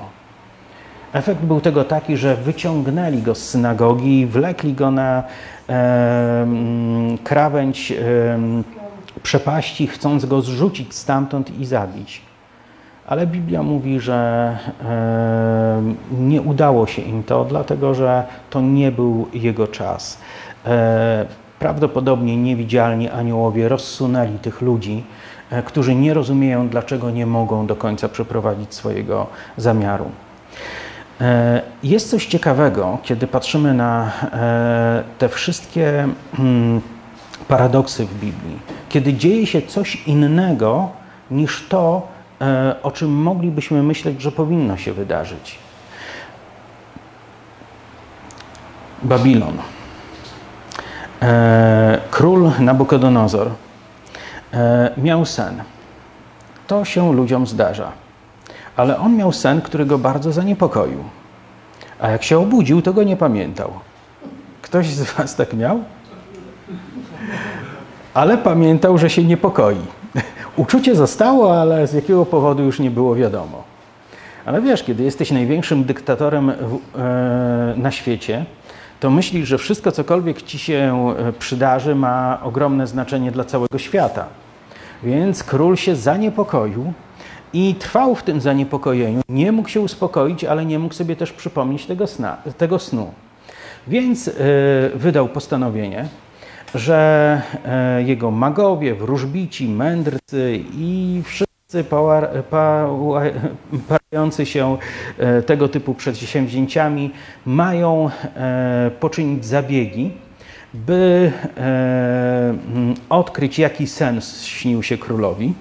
Efekt był tego taki, że wyciągnęli go z synagogi, wlekli go na e, krawędź. E, przepaści, chcąc go zrzucić stamtąd i zabić. Ale Biblia mówi, że e, nie udało się im to, dlatego że to nie był jego czas. E, prawdopodobnie niewidzialni aniołowie rozsunęli tych ludzi, e, którzy nie rozumieją, dlaczego nie mogą do końca przeprowadzić swojego zamiaru. Jest coś ciekawego, kiedy patrzymy na te wszystkie hmm, paradoksy w Biblii, kiedy dzieje się coś innego niż to, o czym moglibyśmy myśleć, że powinno się wydarzyć. Babilon. E, król Nabukodonozor e, miał sen. To się ludziom zdarza. Ale on miał sen, który go bardzo zaniepokoił. A jak się obudził, to go nie pamiętał. Ktoś z Was tak miał? Ale pamiętał, że się niepokoi. <laughs> Uczucie zostało, ale z jakiego powodu już nie było wiadomo. Ale wiesz, kiedy jesteś największym dyktatorem e, na świecie, to myślisz, że wszystko, cokolwiek ci się e, przydarzy, ma ogromne znaczenie dla całego świata. Więc król się zaniepokoił i trwał w tym zaniepokojeniu. Nie mógł się uspokoić, ale nie mógł sobie też przypomnieć tego, sna, tego snu. Więc yy, wydał postanowienie, że yy, jego magowie, wróżbici, mędrcy i wszyscy parający się e, tego typu przedsięwzięciami mają e, poczynić zabiegi, by e, odkryć, jaki sens śnił się królowi,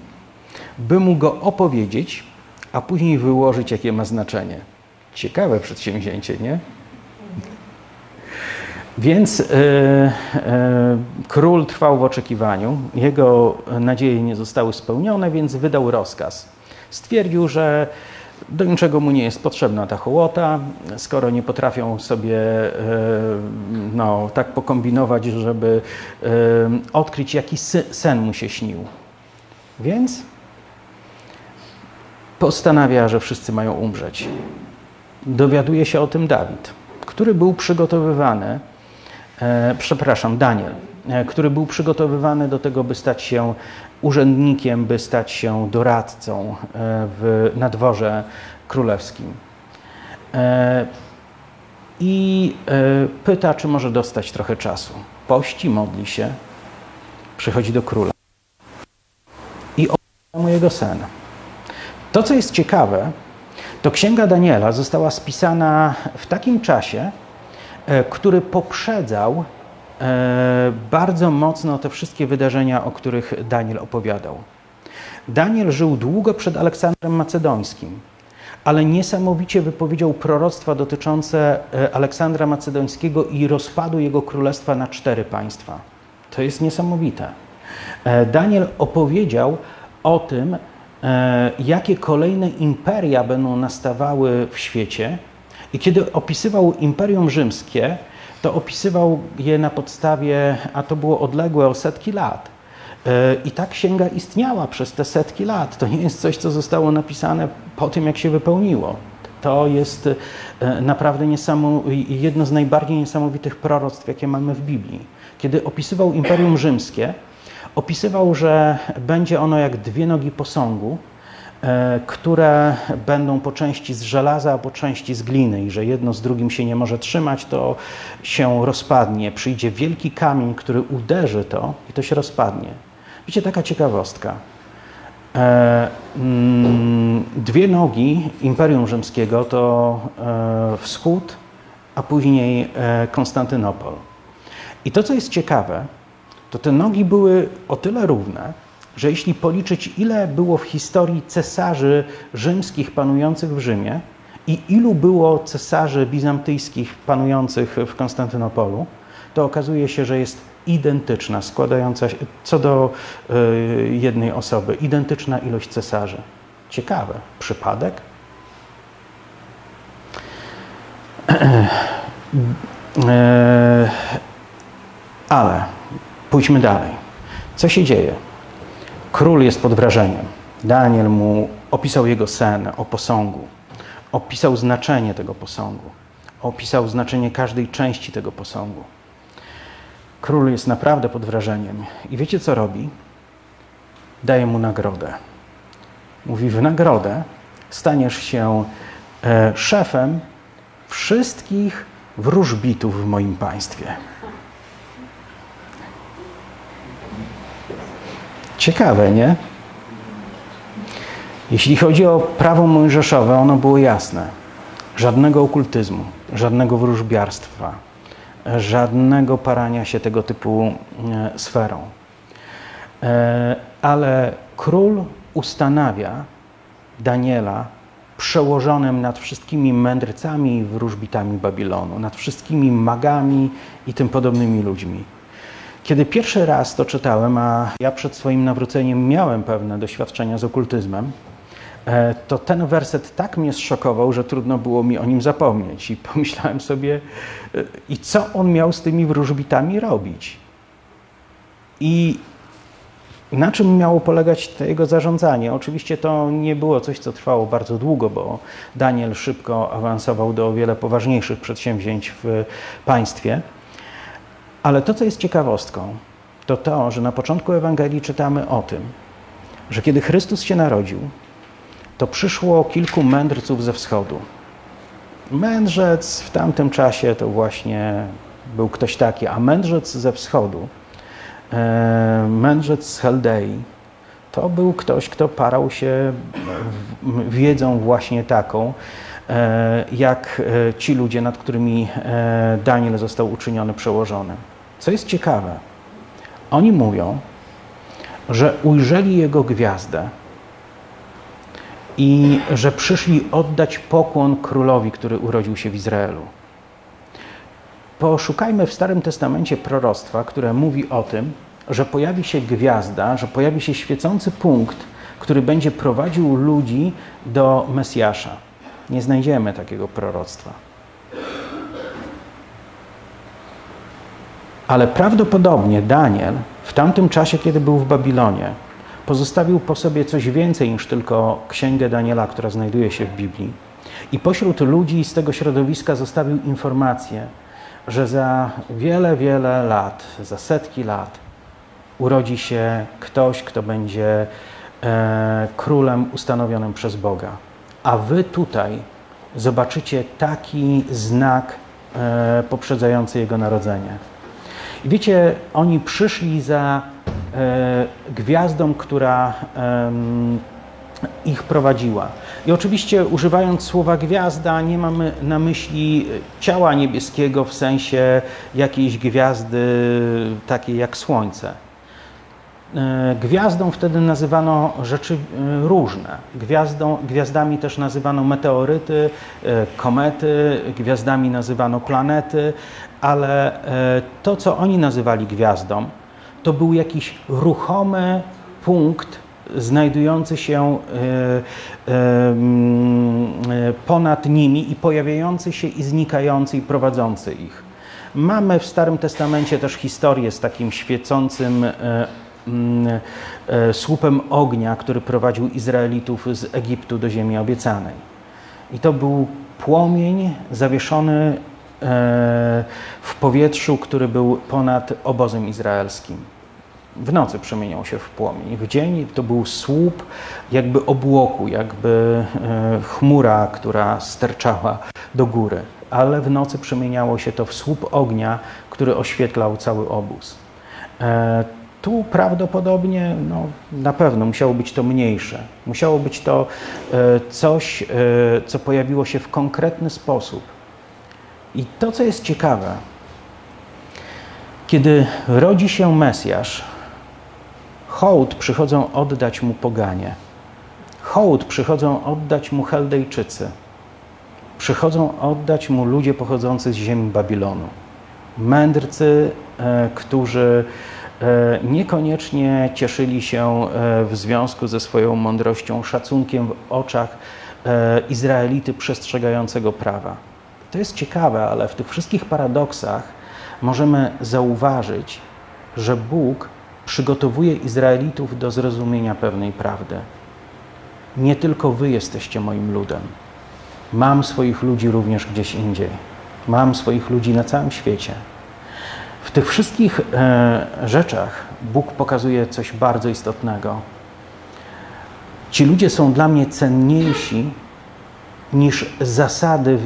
by mu go opowiedzieć, a później wyłożyć, jakie ma znaczenie. Ciekawe przedsięwzięcie, nie? Więc e, e, król trwał w oczekiwaniu. Jego nadzieje nie zostały spełnione, więc wydał rozkaz. Stwierdził, że do niczego mu nie jest potrzebna ta hołota, skoro nie potrafią sobie e, no, tak pokombinować, żeby odkryć, jaki sen mu się śnił. Więc postanawia, że wszyscy mają umrzeć. Dowiaduje się o tym Dawid, który był przygotowywany przepraszam, Daniel, e, który był przygotowywany do tego, by stać się urzędnikiem, by stać się doradcą e, w, na dworze królewskim. I pyta, czy może dostać trochę czasu. Pości, modli się, przychodzi do króla i opowiada mu jego sen. To, co jest ciekawe, to księga Daniela została spisana w takim czasie, E, który poprzedzał e, bardzo mocno te wszystkie wydarzenia, o których Daniel opowiadał. Daniel żył długo przed Aleksandrem Macedońskim, ale niesamowicie wypowiedział proroctwa dotyczące e, Aleksandra Macedońskiego i rozpadu jego królestwa na cztery państwa. To jest niesamowite. Daniel opowiedział o tym, jakie kolejne imperia będą nastawały w świecie, i kiedy opisywał Imperium Rzymskie, to opisywał je na podstawie, a to było odległe o setki lat. E, I ta księga istniała przez te setki lat. To nie jest coś, co zostało napisane po tym, jak się wypełniło. To jest e, naprawdę jedno z najbardziej niesamowitych proroctw, jakie mamy w Biblii. Kiedy opisywał Imperium Rzymskie, opisywał, że będzie ono jak dwie nogi posągu, które będą po części z żelaza, a po części z gliny i że jedno z drugim się nie może trzymać, to się rozpadnie. Przyjdzie wielki kamień, który uderzy to i to się rozpadnie. Wiecie, taka ciekawostka. E, mm, dwie nogi Imperium Rzymskiego to e, wschód, a później Konstantynopol. I to, co jest ciekawe, to te nogi były o tyle równe, że jeśli policzyć, ile było w historii cesarzy rzymskich panujących w Rzymie i ilu było cesarzy bizantyjskich panujących w Konstantynopolu, to okazuje się, że jest identyczna, składająca się co do y, jednej osoby, identyczna ilość cesarzy. Ciekawe. Przypadek? <clears throat> E, ale pójdźmy dalej. Co się dzieje? Król jest pod wrażeniem. Daniel mu opisał jego sen o posągu, opisał znaczenie tego posągu, opisał znaczenie każdej części tego posągu. Król jest naprawdę pod wrażeniem. I wiecie co robi? Daje mu nagrodę. Mówi: W nagrodę staniesz się e, szefem wszystkich wróżbitów w moim państwie. Ciekawe, nie? Jeśli chodzi o prawo mojżeszowe, ono było jasne. Żadnego okultyzmu, żadnego wróżbiarstwa, żadnego parania się tego typu e, sferą. E, ale król ustanawia Daniela przełożonym nad wszystkimi mędrcami i wróżbitami Babilonu, nad wszystkimi magami i tym podobnymi ludźmi. Kiedy pierwszy raz to czytałem, a ja przed swoim nawróceniem miałem pewne doświadczenia z okultyzmem, e, to ten werset tak mnie zszokował, że trudno było mi o nim zapomnieć. I pomyślałem sobie, e, i co on miał z tymi wróżbitami robić? I na czym miało polegać to jego zarządzanie? Oczywiście to nie było coś, co trwało bardzo długo, bo Daniel szybko awansował do o wiele poważniejszych przedsięwzięć w państwie. Ale to, co jest ciekawostką, to to, że na początku Ewangelii czytamy o tym, że kiedy Chrystus się narodził, to przyszło kilku mędrców ze wschodu. Mędrzec w tamtym czasie to właśnie był ktoś taki, a mędrzec ze wschodu E, mędrzec z Heldei to był ktoś, kto parał się wiedzą właśnie taką, e, jak e, ci ludzie, nad którymi Daniel został uczyniony przełożonym. Co jest ciekawe, oni mówią, że ujrzeli jego gwiazdę i że przyszli oddać pokłon królowi, który urodził się w Izraelu. Poszukajmy w Starym Testamencie proroctwa, które mówi o tym, że pojawi się gwiazda, że pojawi się świecący punkt, który będzie prowadził ludzi do Mesjasza. Nie znajdziemy takiego proroctwa. Ale prawdopodobnie Daniel w tamtym czasie, kiedy był w Babilonie, pozostawił po sobie coś więcej niż tylko księgę Daniela, która znajduje się w Biblii. I pośród ludzi z tego środowiska zostawił informację, że za wiele, wiele lat, za setki lat, urodzi się ktoś, kto będzie e, królem ustanowionym przez Boga. A wy tutaj zobaczycie taki znak e, poprzedzający jego narodzenie. I wiecie, oni przyszli za e, gwiazdą, która ich prowadziła. I oczywiście używając słowa gwiazda, nie mamy na myśli ciała niebieskiego w sensie jakiejś gwiazdy takiej jak słońce. E, gwiazdą wtedy nazywano rzeczy e, różne. Gwiazdą, gwiazdami też nazywano meteoryty, komety, gwiazdami nazywano planety, ale to, co oni nazywali gwiazdą, to był jakiś ruchomy punkt znajdujący się ponad nimi i pojawiający się i znikający i prowadzący ich. Mamy w Starym Testamencie też historię z takim świecącym Mm, e, słupem ognia, który prowadził Izraelitów z Egiptu do ziemi obiecanej. I to był płomień zawieszony e, w powietrzu, który był ponad obozem izraelskim. W nocy przemieniał się w płomień. W dzień to był słup jakby obłoku, jakby e, chmura, która sterczała do góry. Ale w nocy przemieniało się to w słup ognia, który oświetlał cały obóz. Tu prawdopodobnie, no, na pewno musiało być to mniejsze. Musiało być to e, coś, e, co pojawiło się w konkretny sposób. I to, co jest ciekawe, kiedy rodzi się Mesjasz, hołd przychodzą oddać mu poganie. Hołd przychodzą oddać mu Chaldejczycy. Przychodzą oddać mu ludzie pochodzący z ziemi Babilonu. Mędrcy, e, którzy E, niekoniecznie cieszyli się e, w związku ze swoją mądrością szacunkiem w oczach Izraelity przestrzegającego prawa. To jest ciekawe, ale w tych wszystkich paradoksach możemy zauważyć, że Bóg przygotowuje Izraelitów do zrozumienia pewnej prawdy. Nie tylko wy jesteście moim ludem. Mam swoich ludzi również gdzieś indziej. Mam swoich ludzi na całym świecie. W tych wszystkich e, rzeczach Bóg pokazuje coś bardzo istotnego. Ci ludzie są dla mnie cenniejsi niż zasady,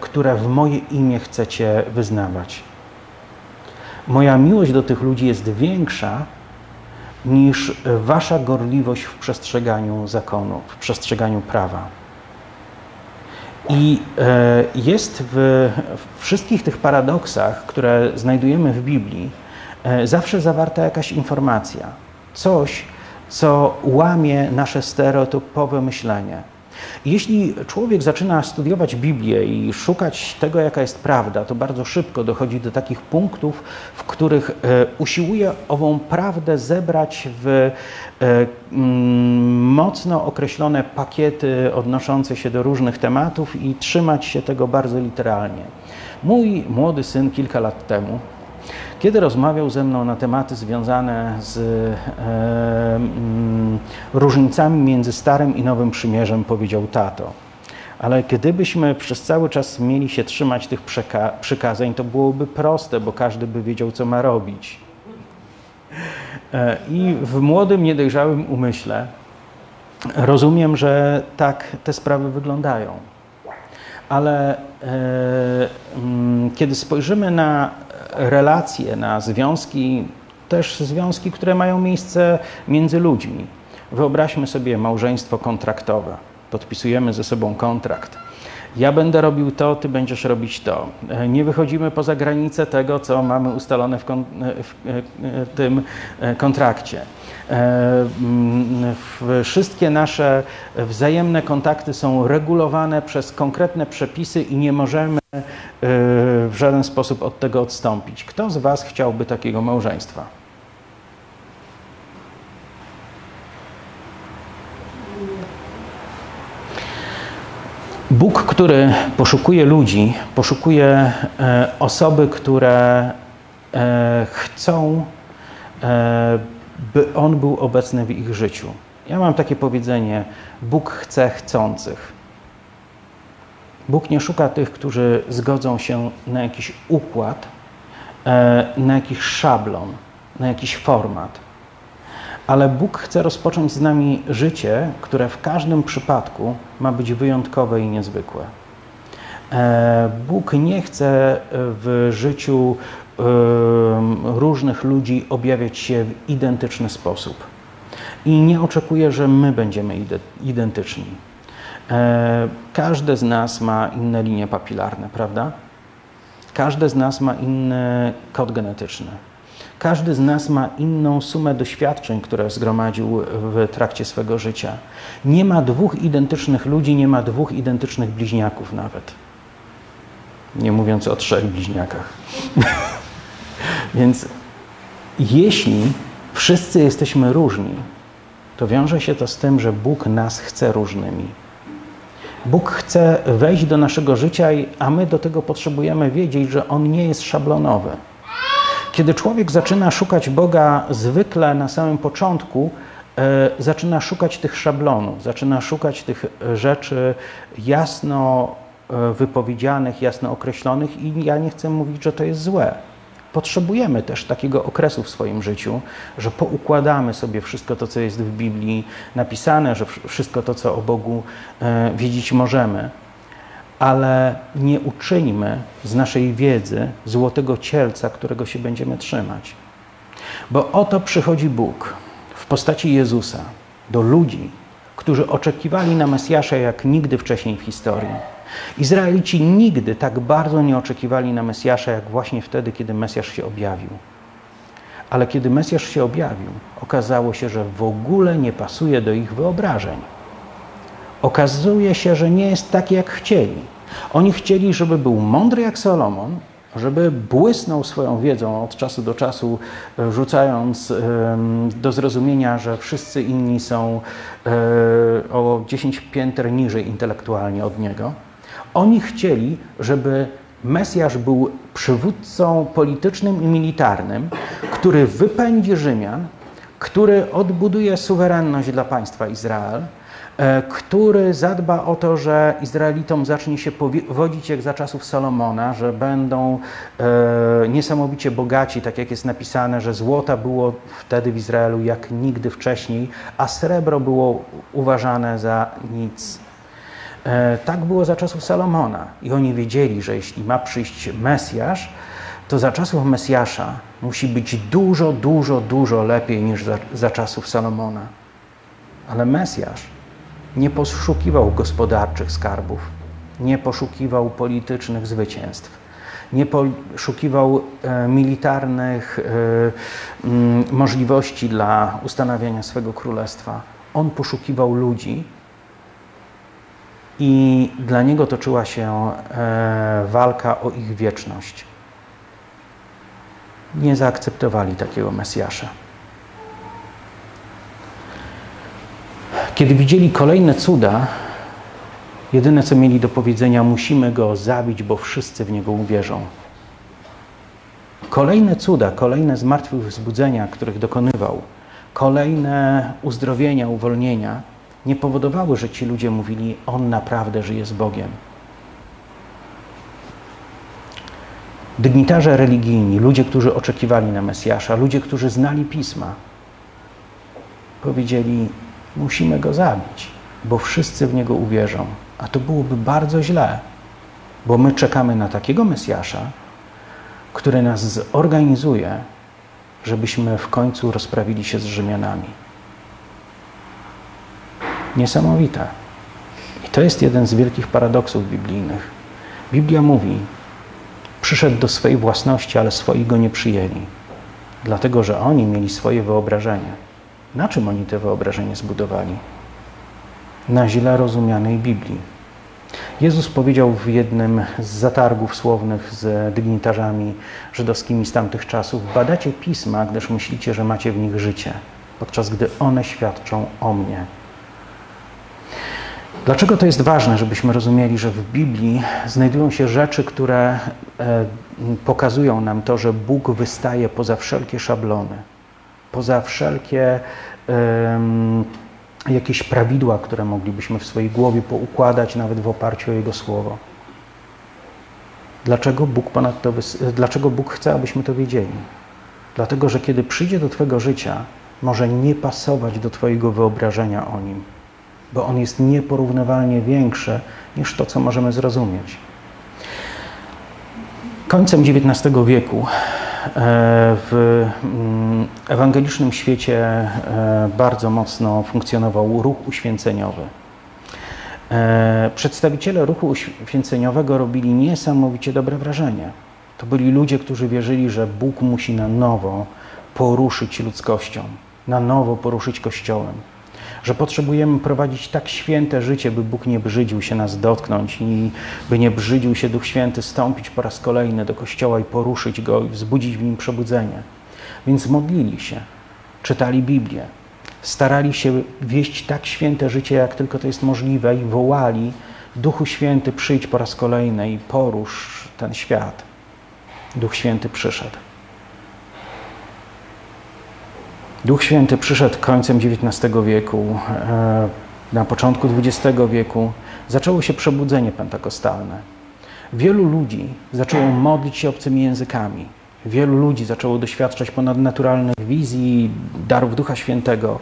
które w moje imię chcecie wyznawać. Moja miłość do tych ludzi jest większa niż wasza gorliwość w przestrzeganiu zakonu, w przestrzeganiu prawa. I e, jest w, wszystkich tych paradoksach, które znajdujemy w Biblii, e, zawsze zawarta jakaś informacja, coś, co łamie nasze stereotypowe myślenie. Jeśli człowiek zaczyna studiować Biblię i szukać tego, jaka jest prawda, to bardzo szybko dochodzi do takich punktów, w których e, usiłuje ową prawdę zebrać w e, mm, mocno określone pakiety odnoszące się do różnych tematów i trzymać się tego bardzo literalnie. Mój młody syn kilka lat temu kiedy rozmawiał ze mną na tematy związane z e, mm, różnicami między Starym i Nowym Przymierzem, powiedział tato. Ale gdybyśmy przez cały czas mieli się trzymać tych przykazań, to byłoby proste, bo każdy by wiedział, co ma robić. E, I w młodym, niedojrzałym umyśle rozumiem, że tak te sprawy wyglądają. Ale e, mm, kiedy spojrzymy na relacje, na związki, też związki, które mają miejsce między ludźmi. Wyobraźmy sobie małżeństwo kontraktowe. Podpisujemy ze sobą kontrakt. Ja będę robił to, ty będziesz robić to. Nie wychodzimy poza granicę tego, co mamy ustalone w, w, w tym kontrakcie. Wszystkie nasze wzajemne kontakty są regulowane przez konkretne przepisy i nie możemy e, w żaden sposób od tego odstąpić. Kto z Was chciałby takiego małżeństwa? Bóg, który poszukuje ludzi, poszukuje e, osoby, które e, chcą by On był obecny w ich życiu. Ja mam takie powiedzenie: Bóg chce chcących. Bóg nie szuka tych, którzy zgodzą się na jakiś układ, e, na jakiś szablon, na jakiś format. Ale Bóg chce rozpocząć z nami życie, które w każdym przypadku ma być wyjątkowe i niezwykłe. E, Bóg nie chce w życiu różnych ludzi objawiać się w identyczny sposób. I nie oczekuję, że my będziemy identyczni. E, każde z nas ma inne linie papilarne, prawda? Każde z nas ma inny kod genetyczny. Każdy z nas ma inną sumę doświadczeń, które zgromadził w trakcie swego życia. Nie ma dwóch identycznych ludzi, nie ma dwóch identycznych bliźniaków nawet. Nie mówiąc o trzech bliźniakach. <laughs> Więc jeśli wszyscy jesteśmy różni, to wiąże się to z tym, że Bóg nas chce różnymi. Bóg chce wejść do naszego życia, a my do tego potrzebujemy wiedzieć, że On nie jest szablonowy. Kiedy człowiek zaczyna szukać Boga, zwykle na samym początku e, zaczyna szukać tych szablonów, zaczyna szukać tych rzeczy jasno e, wypowiedzianych, jasno określonych, i ja nie chcę mówić, że to jest złe. Potrzebujemy też takiego okresu w swoim życiu, że poukładamy sobie wszystko to, co jest w Biblii napisane, że wszystko to, co o Bogu e, wiedzieć możemy, ale nie uczyńmy z naszej wiedzy złotego cielca, którego się będziemy trzymać. Bo oto przychodzi Bóg w postaci Jezusa do ludzi, którzy oczekiwali na Mesjasza jak nigdy wcześniej w historii Izraelici nigdy tak bardzo nie oczekiwali na Mesjasza, jak właśnie wtedy, kiedy Mesjasz się objawił. Ale kiedy Mesjasz się objawił, okazało się, że w ogóle nie pasuje do ich wyobrażeń. Okazuje się, że nie jest taki, jak chcieli. Oni chcieli, żeby był mądry jak Solomon, żeby błysnął swoją wiedzą od czasu do czasu, rzucając do zrozumienia, że wszyscy inni są e, o 10 pięter niżej intelektualnie od niego. Oni chcieli, żeby Mesjasz był przywódcą politycznym i militarnym, który wypędzi Rzymian, który odbuduje suwerenność dla państwa Izrael, e, który zadba o to, że Izraelitom zacznie się powodzić jak za czasów Salomona, że będą e, niesamowicie bogaci, tak jak jest napisane, że złota było wtedy w Izraelu jak nigdy wcześniej, a srebro było uważane za nic. E, tak było za czasów Salomona i oni wiedzieli, że jeśli ma przyjść Mesjasz, to za czasów Mesjasza musi być dużo, dużo, dużo lepiej niż za, za czasów Salomona. Ale Mesjasz nie poszukiwał gospodarczych skarbów, nie poszukiwał politycznych zwycięstw, nie poszukiwał e, militarnych e, m, możliwości dla ustanawiania swego królestwa. On poszukiwał ludzi i dla niego toczyła się e, walka o ich wieczność. Nie zaakceptowali takiego Mesjasza. Kiedy widzieli kolejne cuda, jedyne co mieli do powiedzenia, musimy go zabić, bo wszyscy w niego uwierzą. Kolejne cuda, kolejne zmartwychwzbudzenia, których dokonywał, kolejne uzdrowienia, uwolnienia, nie powodowały, że ci ludzie mówili, on naprawdę żyje z Bogiem. Dygnitarze religijni, ludzie, którzy oczekiwali na Mesjasza, ludzie, którzy znali pisma, powiedzieli: Musimy go zabić, bo wszyscy w niego uwierzą. A to byłoby bardzo źle, bo my czekamy na takiego Mesjasza, który nas zorganizuje, żebyśmy w końcu rozprawili się z Rzymianami. Niesamowite. I to jest jeden z wielkich paradoksów biblijnych. Biblia mówi, przyszedł do swojej własności, ale swoi go nie przyjęli, dlatego że oni mieli swoje wyobrażenie. Na czym oni te wyobrażenie zbudowali? Na źle rozumianej Biblii. Jezus powiedział w jednym z zatargów słownych z dygnitarzami żydowskimi z tamtych czasów: Badacie pisma, gdyż myślicie, że macie w nich życie, podczas gdy one świadczą o mnie. Dlaczego to jest ważne, żebyśmy rozumieli, że w Biblii znajdują się rzeczy, które e, pokazują nam to, że Bóg wystaje poza wszelkie szablony, poza wszelkie jakieś prawidła, które moglibyśmy w swojej głowie poukładać, nawet w oparciu o Jego Słowo. Dlaczego Bóg, ponadto, dlaczego Bóg chce, abyśmy to wiedzieli? Dlatego, że kiedy przyjdzie do Twojego życia, może nie pasować do Twojego wyobrażenia o Nim bo on jest nieporównywalnie większy niż to, co możemy zrozumieć. Końcem XIX wieku e, w mm, ewangelicznym świecie e, bardzo mocno funkcjonował ruch uświęceniowy. E, przedstawiciele ruchu uświęceniowego robili niesamowicie dobre wrażenie. To byli ludzie, którzy wierzyli, że Bóg musi na nowo poruszyć ludzkością, na nowo poruszyć Kościołem że potrzebujemy prowadzić tak święte życie, by Bóg nie brzydził się nas dotknąć i by nie brzydził się Duch Święty stąpić po raz kolejny do Kościoła i poruszyć go i wzbudzić w nim przebudzenie. Więc modlili się, czytali Biblię, starali się wieść tak święte życie, jak tylko to jest możliwe i wołali Duchu Święty przyjdź po raz kolejny i porusz ten świat. Duch Święty przyszedł. Duch Święty przyszedł końcem XIX wieku, e, na początku XX wieku. Zaczęło się przebudzenie pentakostalne. Wielu ludzi zaczęło modlić się obcymi językami. Wielu ludzi zaczęło doświadczać ponadnaturalnych wizji, darów Ducha Świętego.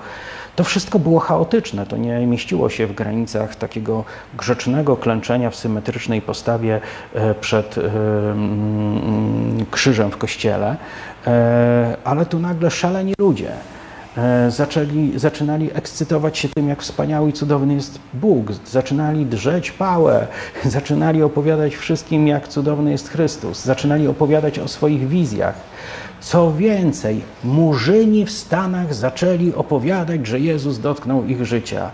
To wszystko było chaotyczne, to nie mieściło się w granicach takiego grzecznego klęczenia w symetrycznej postawie e, przed e, mm, krzyżem w kościele, ale tu nagle szaleni ludzie zaczęli, zaczynali ekscytować się tym, jak wspaniały i cudowny jest Bóg, zaczynali drzeć pałę, <laughs> zaczynali opowiadać wszystkim, jak cudowny jest Chrystus, zaczynali opowiadać o swoich wizjach. Co więcej, murzyni w Stanach zaczęli opowiadać, że Jezus dotknął ich życia,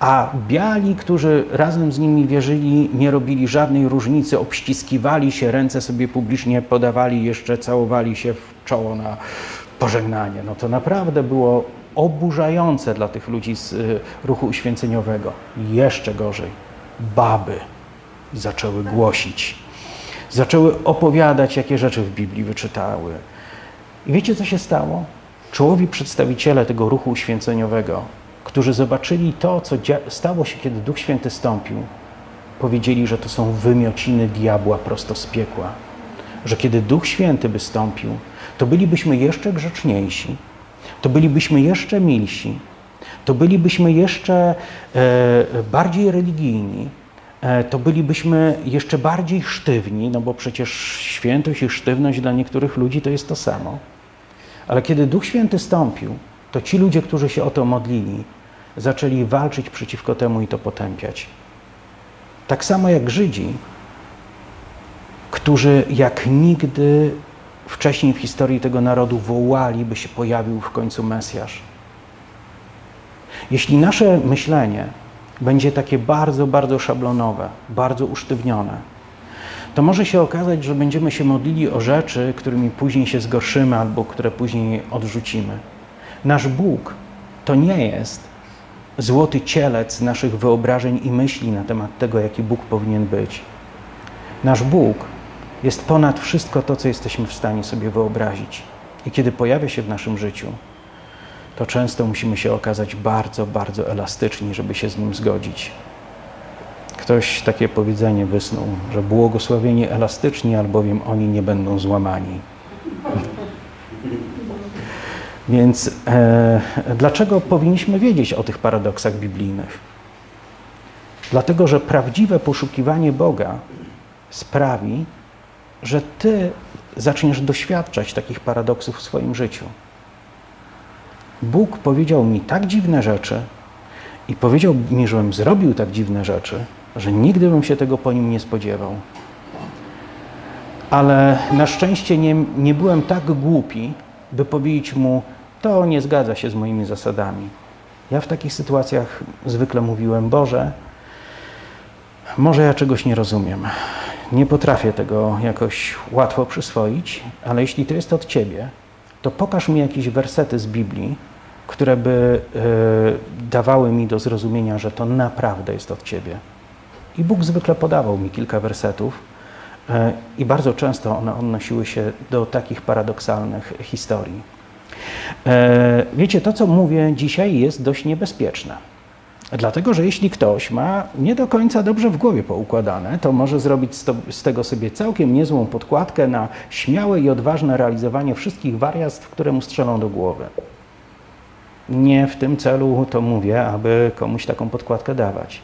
a biali, którzy razem z nimi wierzyli, nie robili żadnej różnicy, obściskiwali się, ręce sobie publicznie podawali, jeszcze całowali się w czoło na pożegnanie. No to naprawdę było oburzające dla tych ludzi z y, ruchu uświęceniowego. Jeszcze gorzej, baby zaczęły głosić, zaczęły opowiadać, jakie rzeczy w Biblii wyczytały i wiecie, co się stało? Czołowi przedstawiciele tego ruchu uświęceniowego, którzy zobaczyli to, co stało się, kiedy Duch Święty stąpił, powiedzieli, że to są wymiociny diabła prosto z piekła. Że kiedy Duch Święty by stąpił, to bylibyśmy jeszcze grzeczniejsi, to bylibyśmy jeszcze milsi, to bylibyśmy jeszcze e, bardziej religijni, e, to bylibyśmy jeszcze bardziej sztywni, no bo przecież świętość i sztywność dla niektórych ludzi to jest to samo. Ale kiedy Duch Święty stąpił, to ci ludzie, którzy się o to modlili, zaczęli walczyć przeciwko temu i to potępiać. Tak samo jak Żydzi, którzy jak nigdy wcześniej w historii tego narodu wołali, by się pojawił w końcu Mesjasz. Jeśli nasze myślenie będzie takie bardzo, bardzo szablonowe, bardzo usztywnione, to może się okazać, że będziemy się modlili o rzeczy, którymi później się zgorszymy albo które później odrzucimy. Nasz Bóg to nie jest złoty cielec naszych wyobrażeń i myśli na temat tego, jaki Bóg powinien być. Nasz Bóg jest ponad wszystko to, co jesteśmy w stanie sobie wyobrazić. I kiedy pojawia się w naszym życiu, to często musimy się okazać bardzo, bardzo elastyczni, żeby się z nim zgodzić. Ktoś takie powiedzenie wysnuł, że błogosławieni elastyczni, albowiem oni nie będą złamani. <laughs> Więc e, dlaczego powinniśmy wiedzieć o tych paradoksach biblijnych? Dlatego, że prawdziwe poszukiwanie Boga sprawi, że Ty zaczniesz doświadczać takich paradoksów w swoim życiu. Bóg powiedział mi tak dziwne rzeczy i powiedział mi, żebym zrobił tak dziwne rzeczy, że nigdy bym się tego po nim nie spodziewał. Ale na szczęście nie, nie byłem tak głupi, by powiedzieć mu, to nie zgadza się z moimi zasadami. Ja w takich sytuacjach zwykle mówiłem, Boże, może ja czegoś nie rozumiem. Nie potrafię tego jakoś łatwo przyswoić, ale jeśli to jest od Ciebie, to pokaż mi jakieś wersety z Biblii, które by y, dawały mi do zrozumienia, że to naprawdę jest od Ciebie. I Bóg zwykle podawał mi kilka wersetów, y, i bardzo często one odnosiły się do takich paradoksalnych historii. Y, wiecie, to co mówię dzisiaj jest dość niebezpieczne. Dlatego, że jeśli ktoś ma nie do końca dobrze w głowie poukładane, to może zrobić z tego sobie całkiem niezłą podkładkę na śmiałe i odważne realizowanie wszystkich wariactw, które mu strzelą do głowy. Nie w tym celu to mówię, aby komuś taką podkładkę dawać.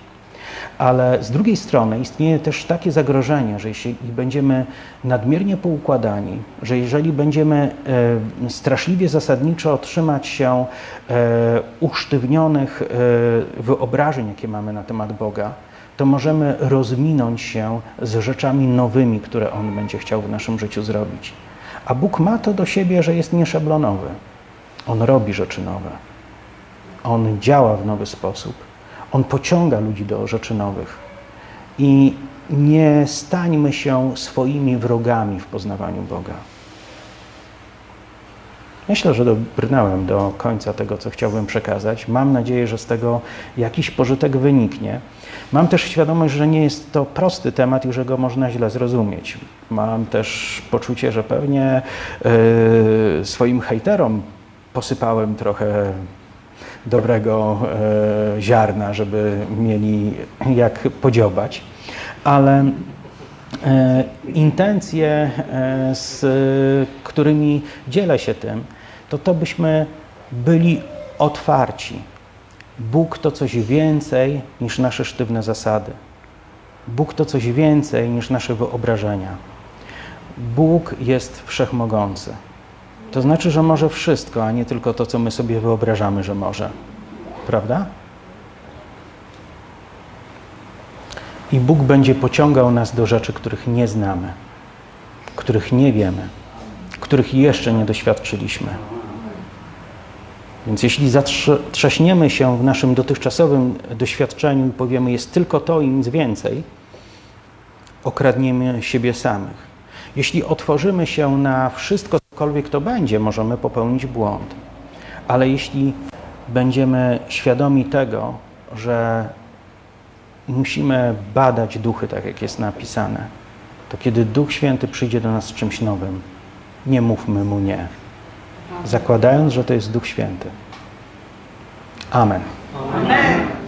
Ale z drugiej strony istnieje też takie zagrożenie, że jeśli będziemy nadmiernie poukładani, że jeżeli będziemy e, straszliwie zasadniczo otrzymać się e, usztywnionych e, wyobrażeń, jakie mamy na temat Boga, to możemy rozminąć się z rzeczami nowymi, które On będzie chciał w naszym życiu zrobić. A Bóg ma to do siebie, że jest nieszablonowy. On robi rzeczy nowe. On działa w nowy sposób. On pociąga ludzi do rzeczy nowych. I nie stańmy się swoimi wrogami w poznawaniu Boga. Myślę, że dobrnąłem do końca tego, co chciałbym przekazać. Mam nadzieję, że z tego jakiś pożytek wyniknie. Mam też świadomość, że nie jest to prosty temat i że go można źle zrozumieć. Mam też poczucie, że pewnie yy, swoim hejterom posypałem trochę dobrego e, ziarna, żeby mieli jak podziobać. Ale e, intencje, e, z którymi dzielę się tym, to to byśmy byli otwarci. Bóg to coś więcej niż nasze sztywne zasady. Bóg to coś więcej niż nasze wyobrażenia. Bóg jest wszechmogący. To znaczy, że może wszystko, a nie tylko to, co my sobie wyobrażamy, że może. Prawda? I Bóg będzie pociągał nas do rzeczy, których nie znamy, których nie wiemy, których jeszcze nie doświadczyliśmy. Więc jeśli zatrzaśniemy się w naszym dotychczasowym doświadczeniu i powiemy, jest tylko to i nic więcej, okradniemy siebie samych. Jeśli otworzymy się na wszystko, cokolwiek to będzie, możemy popełnić błąd. Ale jeśli będziemy świadomi tego, że musimy badać duchy, tak jak jest napisane, to kiedy Duch Święty przyjdzie do nas z czymś nowym, nie mówmy mu nie, zakładając, że to jest Duch Święty. Amen. Amen.